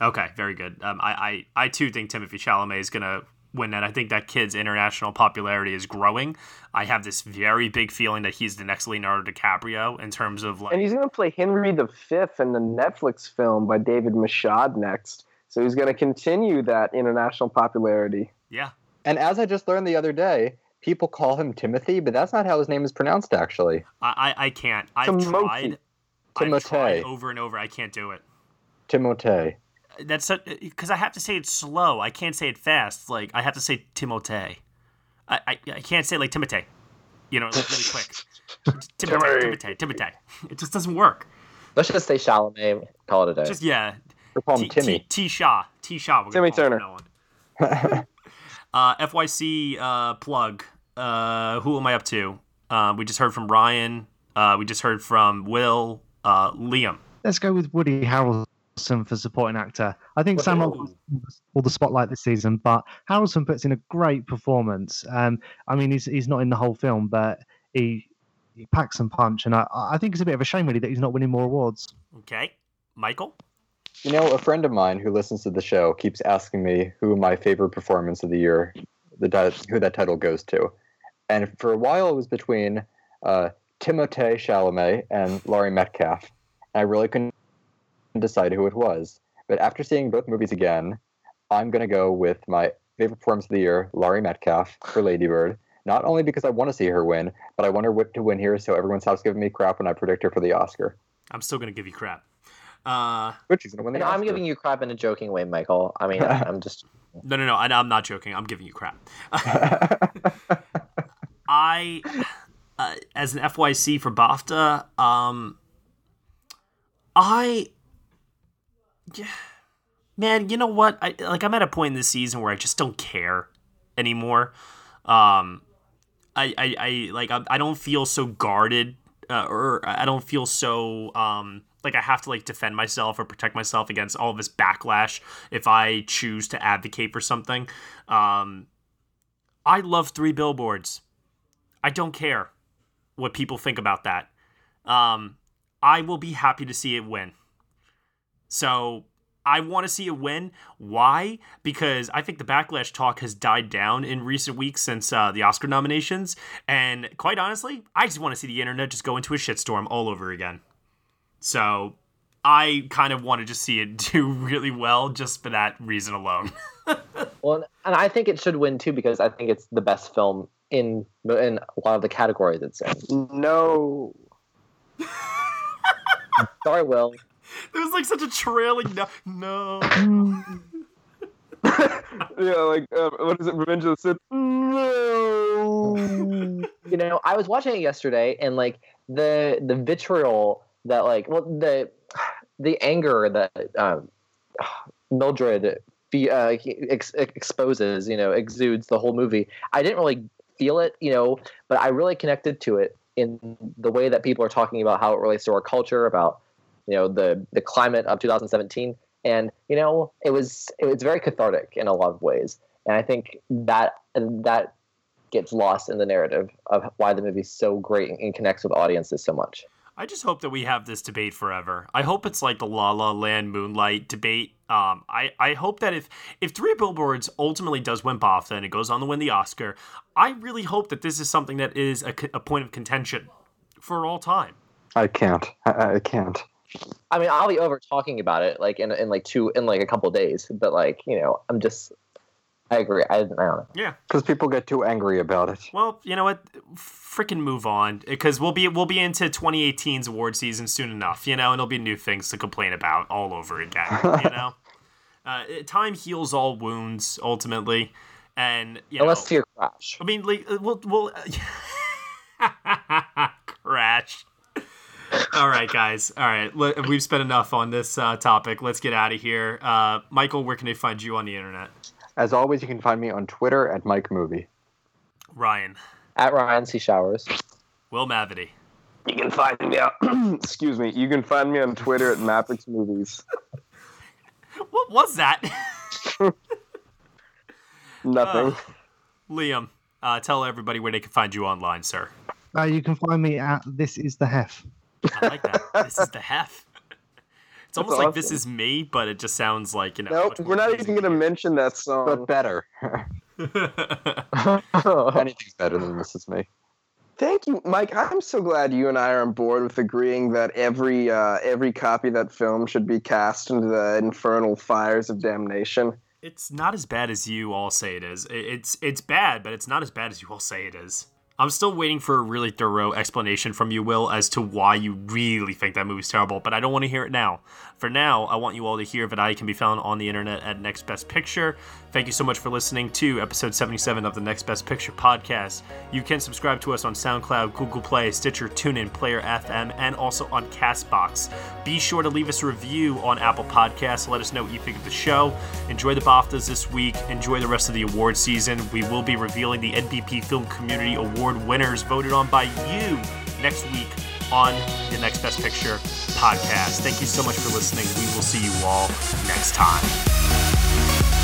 Okay, very good. Um, I, I, I too think Timothy Chalamet is gonna win that. I think that kid's international popularity is growing. I have this very big feeling that he's the next Leonardo DiCaprio in terms of like. And he's going to play Henry V in the Netflix film by David Michôd next. So he's going to continue that international popularity. Yeah. And as I just learned the other day, people call him Timothy, but that's not how his name is pronounced, actually. I, I, I can't. I've Timothy. tried. I've Timotei. tried over and over. I can't do it. Timotei. That's because I have to say it slow. I can't say it fast. Like I have to say Timotei. I, I, I can't say like Timotei. You know, like really [laughs] quick. Timotei, Timotei, Timotei. It just doesn't work. Let's just say Chalamet. Call it a day. Just yeah. We'll call him T- Timmy. T, T Shaw. T Shaw. we're Timmy gonna call him from now on. Uh, FYC uh, plug. Uh, who am I up to? Uh, we just heard from Ryan. Uh, we just heard from Will. Uh, Liam. Let's go with Woody Harrelson for supporting actor. I think Sam Rockwell all the spotlight this season, but Harrelson puts in a great performance. Um, I mean, he's he's not in the whole film, but he he packs some punch, and I I think it's a bit of a shame really that he's not winning more awards. Okay, Michael. You know, a friend of mine who listens to the show keeps asking me who my favorite performance of the year, the ti- who that title goes to, and for a while it was between uh, Timothée Chalamet and Laurie Metcalf, and I really couldn't decide who it was. But after seeing both movies again, I'm gonna go with my favorite performance of the year, Laurie Metcalf for Lady Bird. Not only because I want to see her win, but I want her to win here so everyone stops giving me crap when I predict her for the Oscar. I'm still gonna give you crap. Uh, But she's gonna win the No, Oscar. I'm giving you crap in a joking way, Michael. I mean, [laughs] I'm just. no, no, no. I, I'm not joking. I'm giving you crap. [laughs] I, uh, as an FYC for BAFTA, um, I, yeah, [sighs] man, you know what? I like. I'm at a point in the season where I just don't care anymore. Um, I, I, I like. I, I don't feel so guarded, uh, or I don't feel so um like I have to like defend myself or protect myself against all this backlash if I choose to advocate for something. Um, I love three billboards. I don't care what people think about that. Um, I will be happy to see it win. So I want to see a win. Why? Because I think the backlash talk has died down in recent weeks since uh, the Oscar nominations. And quite honestly, I just want to see the internet just go into a shitstorm all over again. So I kind of want to just see it [laughs] do really well just for that reason alone. [laughs] Well, and I think it should win too because I think it's the best film in in a lot of the categories it's in. No. Sorry, Will. There was like such a trailing no. No. [laughs] yeah, like uh, what is it? Revenge of the Sith. No. You know, I was watching it yesterday, and like the the vitriol that like well the the anger that um, Mildred be, uh, ex- exposes, you know, exudes the whole movie. I didn't really feel it, you know, but I really connected to it in the way that people are talking about how it relates to our culture, about you know the the climate of 2017, and you know it was it was very cathartic in a lot of ways, and I think that that gets lost in the narrative of why the movie's so great and connects with audiences so much. I just hope that we have this debate forever. I hope it's like the La La Land Moonlight debate. Um, I, I hope that if if Three Billboards ultimately does win BAFTA and it goes on to win the Oscar, I really hope that this is something that is a, a point of contention for all time. I can't. I, I can't. I mean, I'll be over talking about it like in in like two in like a couple days, but like you know, I'm just I agree. I, I don't know. Yeah. Because people get too angry about it. Well, you know what? Freaking move on because we'll be we'll be into 2018's award season soon enough, you know, and there'll be new things to complain about all over again, you [laughs] know. Uh, time heals all wounds ultimately, and you Unless know, to your crash. I mean, like, uh, we'll, we'll [laughs] crash. All right, guys. All right, we've spent enough on this uh, topic. Let's get out of here. Uh, Michael, where can they find you on the internet? As always, you can find me on Twitter at Mike Movie. Ryan, At Ryan C. Showers. Will Mavity. You can find me out. [clears throat] excuse me. You can find me on Twitter at Mapix Movies. [laughs] What was that? [laughs] Nothing. Uh, Liam, uh, tell everybody where they can find you online, sir. Uh, you can find me at This Is the Hef. I like that. this is the hef. It's almost like this is me, but it just sounds like you know. Nope, we're not even going to mention that song. But better. [laughs] [laughs] Anything's better than This Is Me. Thank you, Mike. I'm so glad you and I are on board with agreeing that every uh, every copy of that film should be cast into the infernal fires of damnation. It's not as bad as you all say it is. It's it's bad, but it's not as bad as you all say it is. I'm still waiting for a really thorough explanation from you, Will, as to why you really think that movie's terrible, but I don't want to hear it now. For now, I want you all to hear that I can be found on the internet at Next Best Picture. Thank you so much for listening to episode 77 of the Next Best Picture podcast. You can subscribe to us on SoundCloud, Google Play, Stitcher, TuneIn, Player FM, and also on Castbox. Be sure to leave us a review on Apple Podcasts. Let us know what you think of the show. Enjoy the BAFTAs this week. Enjoy the rest of the award season. We will be revealing the NBP Film Community Award winners voted on by you next week on the Next Best Picture podcast. Thank you so much for listening. We will see you all next time.